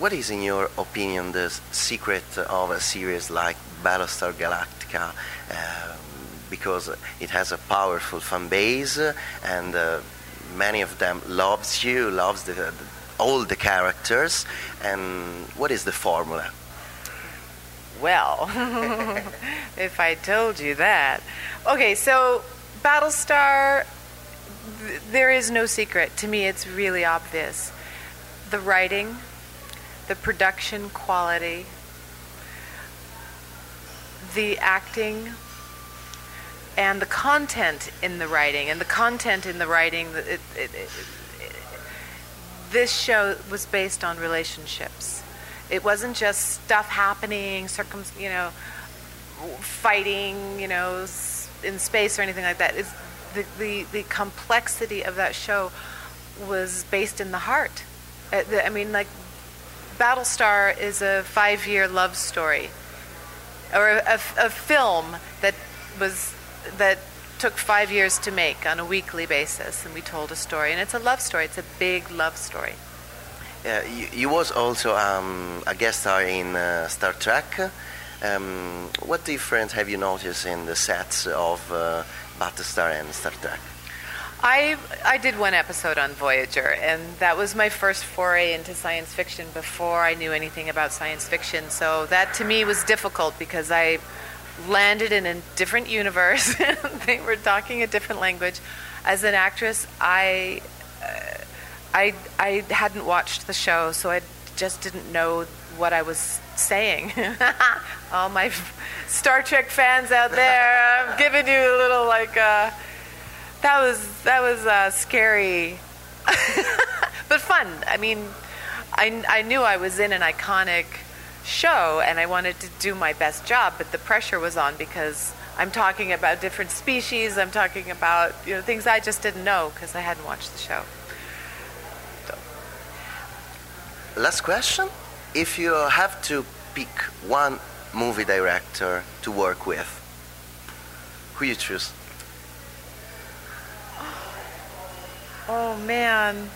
what is, in your opinion, the secret of a series like Battlestar Galactica? Um, because it has a powerful fan base, uh, and uh, many of them loves you, loves the, the, all the characters. And what is the formula? Well, if I told you that. Okay, so Battlestar, th- there is no secret. To me, it's really obvious. The writing, the production quality, the acting, and the content in the writing. And the content in the writing, it, it, it, this show was based on relationships. It wasn't just stuff happening, circum, you know, fighting, you know, in space or anything like that. It's the, the, the complexity of that show was based in the heart. Uh, I mean, like, Battlestar is a five year love story, or a, a, a film that was that took five years to make on a weekly basis, and we told a story. And it's a love story. It's a big love story. Uh, you, you was also um, a guest star in uh, Star Trek. Um, what difference have you noticed in the sets of uh, Battlestar and Star Trek? I I did one episode on Voyager, and that was my first foray into science fiction before I knew anything about science fiction. So that to me was difficult because I landed in a different universe. they were talking a different language. As an actress, I uh, I I hadn't watched the show, so I just didn't know what I was saying. All my Star Trek fans out there, I'm giving you a little like. Uh, that was that was uh, scary, but fun. I mean, I I knew I was in an iconic show, and I wanted to do my best job, but the pressure was on because I'm talking about different species. I'm talking about you know things I just didn't know because I hadn't watched the show. Last question. If you have to pick one movie director to work with, who you choose? Oh man,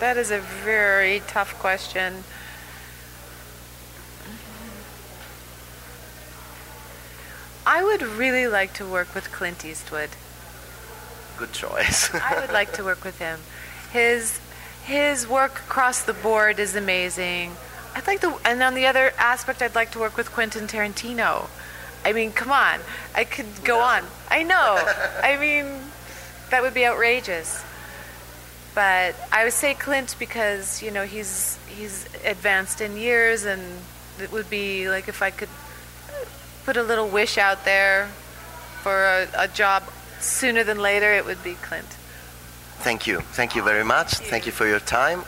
that is a very tough question. I would really like to work with Clint Eastwood. Good choice. I would like to work with him. His his work across the board is amazing. I'd like to, and on the other aspect, I'd like to work with Quentin Tarantino. I mean, come on, I could go on. I know. I mean, that would be outrageous. But I would say Clint because you know he's he's advanced in years, and it would be like if I could put a little wish out there for a, a job sooner than later, it would be Clint. Thank you. Thank you very much. Thank you for your time.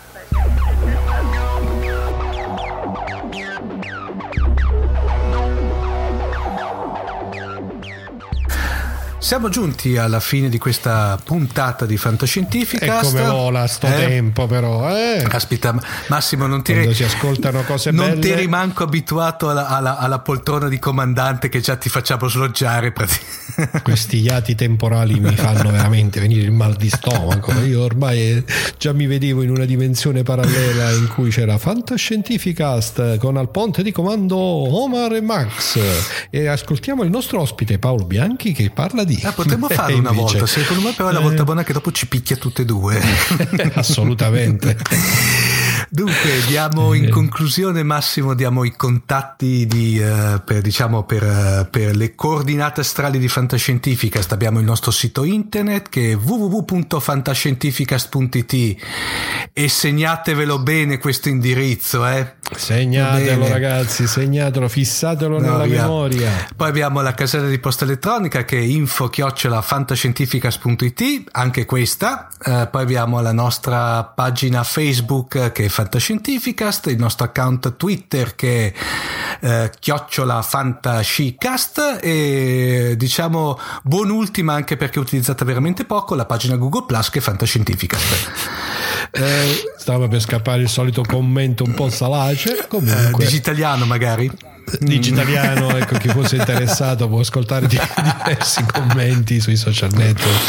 Siamo giunti alla fine di questa puntata di Fantascientifica. E come vola sto Eh? tempo però, eh? Caspita, Massimo, non ti, Quando si ascoltano cose non ti eri manco abituato alla, alla- alla poltrona di comandante che già ti facciamo sloggiare. Questi iati temporali mi fanno veramente venire il mal di stomaco. Io ormai eh, già mi vedevo in una dimensione parallela in cui c'era Fantascientificast con al ponte di comando Omar e Max. E ascoltiamo il nostro ospite Paolo Bianchi che parla di. Ah, potremmo E farlo una invece- volta, secondo me però è la volta buona che dopo ci picchia tutte e due. Assolutamente. Dunque, diamo in conclusione, Massimo, diamo i contatti di, eh, per, diciamo, per, eh, per le coordinate astrali di Fantascientificast. Abbiamo il nostro sito internet che è www.fantascientificast.it e segnatevelo bene questo indirizzo, eh. Segnatelo Bene. ragazzi, segnatelo, fissatelo No, nella via. memoria. Poi abbiamo la casella di posta elettronica che è info fantascientificas.it, anche questa. Eh, poi abbiamo la nostra pagina Facebook eh, che è Fantascientificast, il nostro account Twitter che è eh, chiocciola fantascicast e diciamo buon ultima anche perché utilizzata veramente poco la pagina Google Plus che è Fantascientificast. Eh, Stava per scappare il solito commento un po' salace. eh, Comunque, digitaliano magari. Digitaliano, ecco chi fosse interessato può ascoltare di- diversi commenti sui social network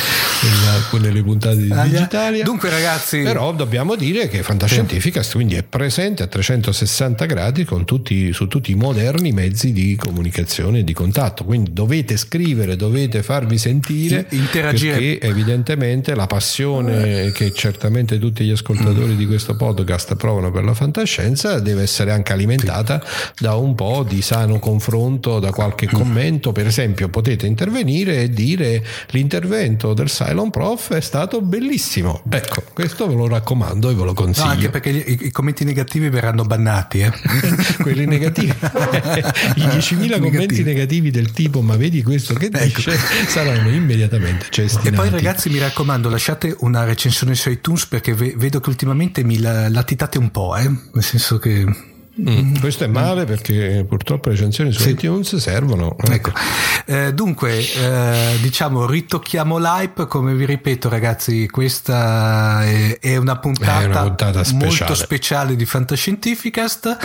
alcune delle puntate di Ah, Digitalia. Dunque, ragazzi, Però dobbiamo dire che Fantascientificast quindi è presente a 360 gradi con tutti, su tutti i moderni mezzi di comunicazione e di contatto. Quindi dovete scrivere, dovete farvi sentire, In- interagire. perché evidentemente la passione che certamente tutti gli ascoltatori di questo podcast provano per la fantascienza deve essere anche alimentata da un po' di sano confronto, da qualche commento. Per esempio, potete intervenire e dire l'intervento del Cylon Prof è stato bellissimo. Ecco, questo ve lo raccomando e ve lo No, consiglio. anche perché gli- i, commenti negativi verranno bannati. Eh. quelli negativi i 10.000 commenti Negativi. negativi del tipo ma vedi questo che dice saranno immediatamente cestinati Ecco. E poi ragazzi mi raccomando lasciate una recensione su iTunes perché ve- vedo che ultimamente mi la- latitate un po', eh? nel senso che... Mm, questo è male perché purtroppo le recensioni su Sì. iTunes servono Ecco, Eh, dunque eh, diciamo ritocchiamo l'hype come vi ripeto ragazzi questa è, è una puntata, È una puntata speciale. molto speciale di Fantascientificast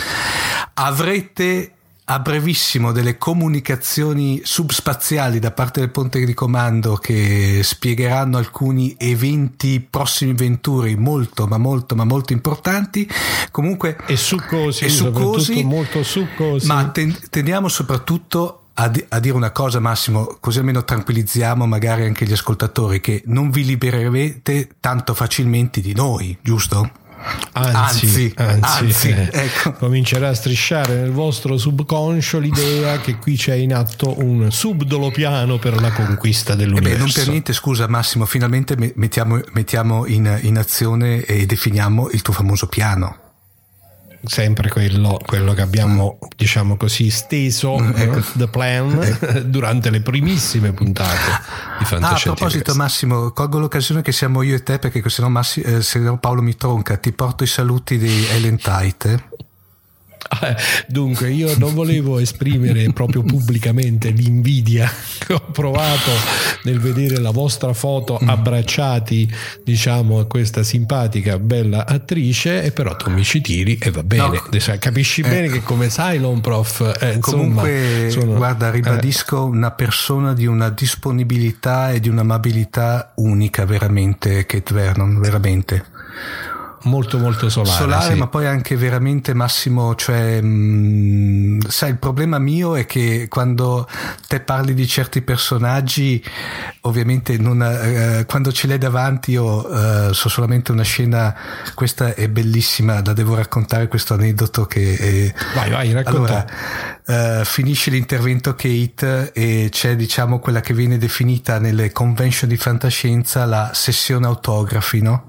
avrete a brevissimo delle comunicazioni subspaziali da parte del ponte di comando che spiegheranno alcuni eventi prossimi venturi molto ma molto ma molto importanti comunque e succosi, e succosi molto succosi ma ten- teniamo soprattutto a, di- a, dire una cosa Massimo così almeno tranquillizziamo magari anche gli ascoltatori che non vi libererete tanto facilmente di noi giusto? Anzi, anzi, anzi eh, ecco. comincerà a strisciare nel vostro subconscio l'idea che qui c'è in atto un subdolo piano per la conquista dell'universo. Eh beh, non per niente, scusa Massimo, finalmente mettiamo, mettiamo in, in azione e definiamo il tuo famoso piano sempre quello, quello, che abbiamo diciamo così steso mm, ecco. uh, the plan ecco. durante le primissime puntate di Fantascientificast. Ah, a proposito Massimo colgo l'occasione che siamo io e te perché se no, Massi, eh, se no Paolo mi tronca ti porto i saluti di Ellen Tite Dunque, io non volevo esprimere proprio pubblicamente l'invidia che ho provato nel vedere la vostra foto mm. abbracciati, diciamo, a questa simpatica bella attrice, e però tu mi ci tiri e va bene. No. Capisci eh. bene che come Cylon Prof. Eh, Comunque, sono, guarda, ribadisco eh. una persona di una disponibilità e di un'amabilità unica, veramente, Kate Vernon, veramente molto molto solare. Solare, sì. ma poi anche veramente massimo, cioè, mh, sai, il problema mio è che quando te parli di certi personaggi, ovviamente non, eh, quando ce l'hai davanti io eh, so solamente una scena, questa è bellissima, la devo raccontare questo aneddoto che... È, vai, vai, racconta. Allora, eh, finisce l'intervento Kate e c'è diciamo quella che viene definita nelle convention di fantascienza la sessione autografi, no?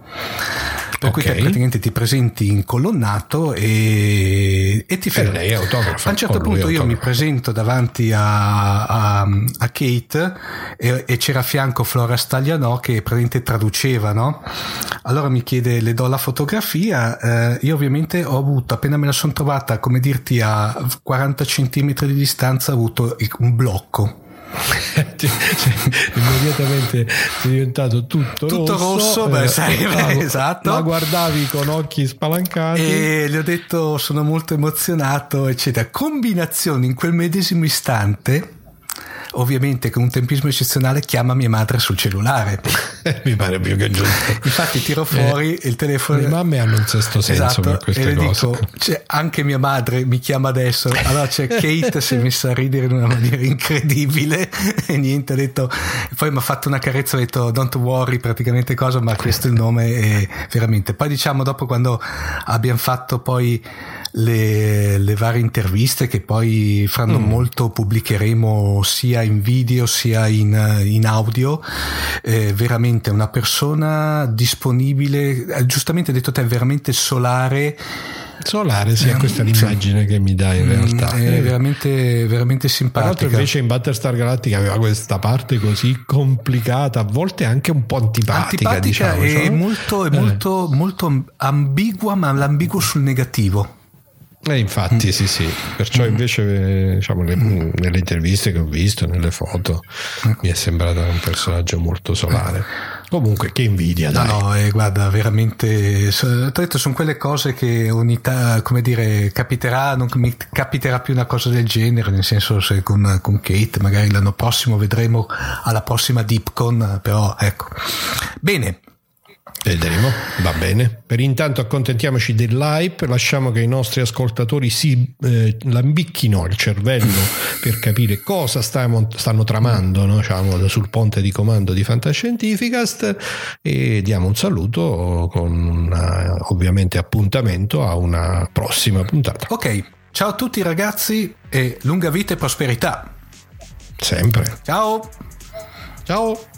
Per okay. cui praticamente ti presenti incolonnato e, e ti fermi. lei è autografo. A un certo punto io mi presento davanti a, a, a Kate e, e, c'era a fianco Flora Staglianò che praticamente traduceva, no? Allora mi chiede, le do la fotografia, eh, io ovviamente ho avuto, appena me la sono trovata, come dirti, a 40 cm di distanza, ho avuto un blocco immediatamente sei diventato tutto, tutto rosso, rosso? beh, eh, sai, la, esatto. la guardavi con occhi spalancati. E gli ho detto sono molto emozionato eccetera. Combinazioni in quel medesimo istante ovviamente con un tempismo eccezionale chiama mia madre sul cellulare. Mi pare più che giusto. Infatti tiro fuori eh, il telefono. Le mamme hanno un sesto senso esatto, per queste e cose. Dico, cioè, anche mia madre mi chiama adesso. Allora c'è Kate si è messa a ridere in una maniera incredibile e niente, ha detto, poi mi ha fatto una carezza, ha detto don't worry praticamente cosa, ma questo è il nome e veramente. Poi diciamo dopo quando abbiamo fatto poi le, le varie interviste che poi fra non mm. molto pubblicheremo sia in video sia in, in audio. Eh, veramente una persona disponibile, eh, giustamente detto te, veramente solare. Solare, sì, questa è l'immagine sì. che mi dà in realtà. È veramente, veramente simpatica. Tra invece in Battlestar Galactica aveva questa parte così complicata, a volte anche un po' antipatica. Antipatica diciamo, e molto, eh. molto, molto ambigua, ma l'ambiguo sul negativo. Eh, infatti, mm. sì, sì. Perciò invece, diciamo, le, nelle interviste che ho visto, nelle foto, mi è sembrato un personaggio molto solare. Comunque, che invidia, dai. No, no, eh, guarda, veramente, detto, sono quelle cose che ogni ta, come dire, capiterà, non mi capiterà più una cosa del genere, nel senso, se con, con Kate, magari l'anno prossimo vedremo alla prossima DeepCon, però ecco. Bene, Vedremo, va bene. Per intanto accontentiamoci dell'hype, lasciamo che i nostri ascoltatori si eh, lambicchino il cervello per capire cosa stiamo, stanno tramando no? diciamo, sul ponte di comando di Fantascientificast e diamo un saluto con una, ovviamente appuntamento a una prossima puntata. Ok, ciao a tutti ragazzi e lunga vita e prosperità. Sempre. Ciao. Ciao.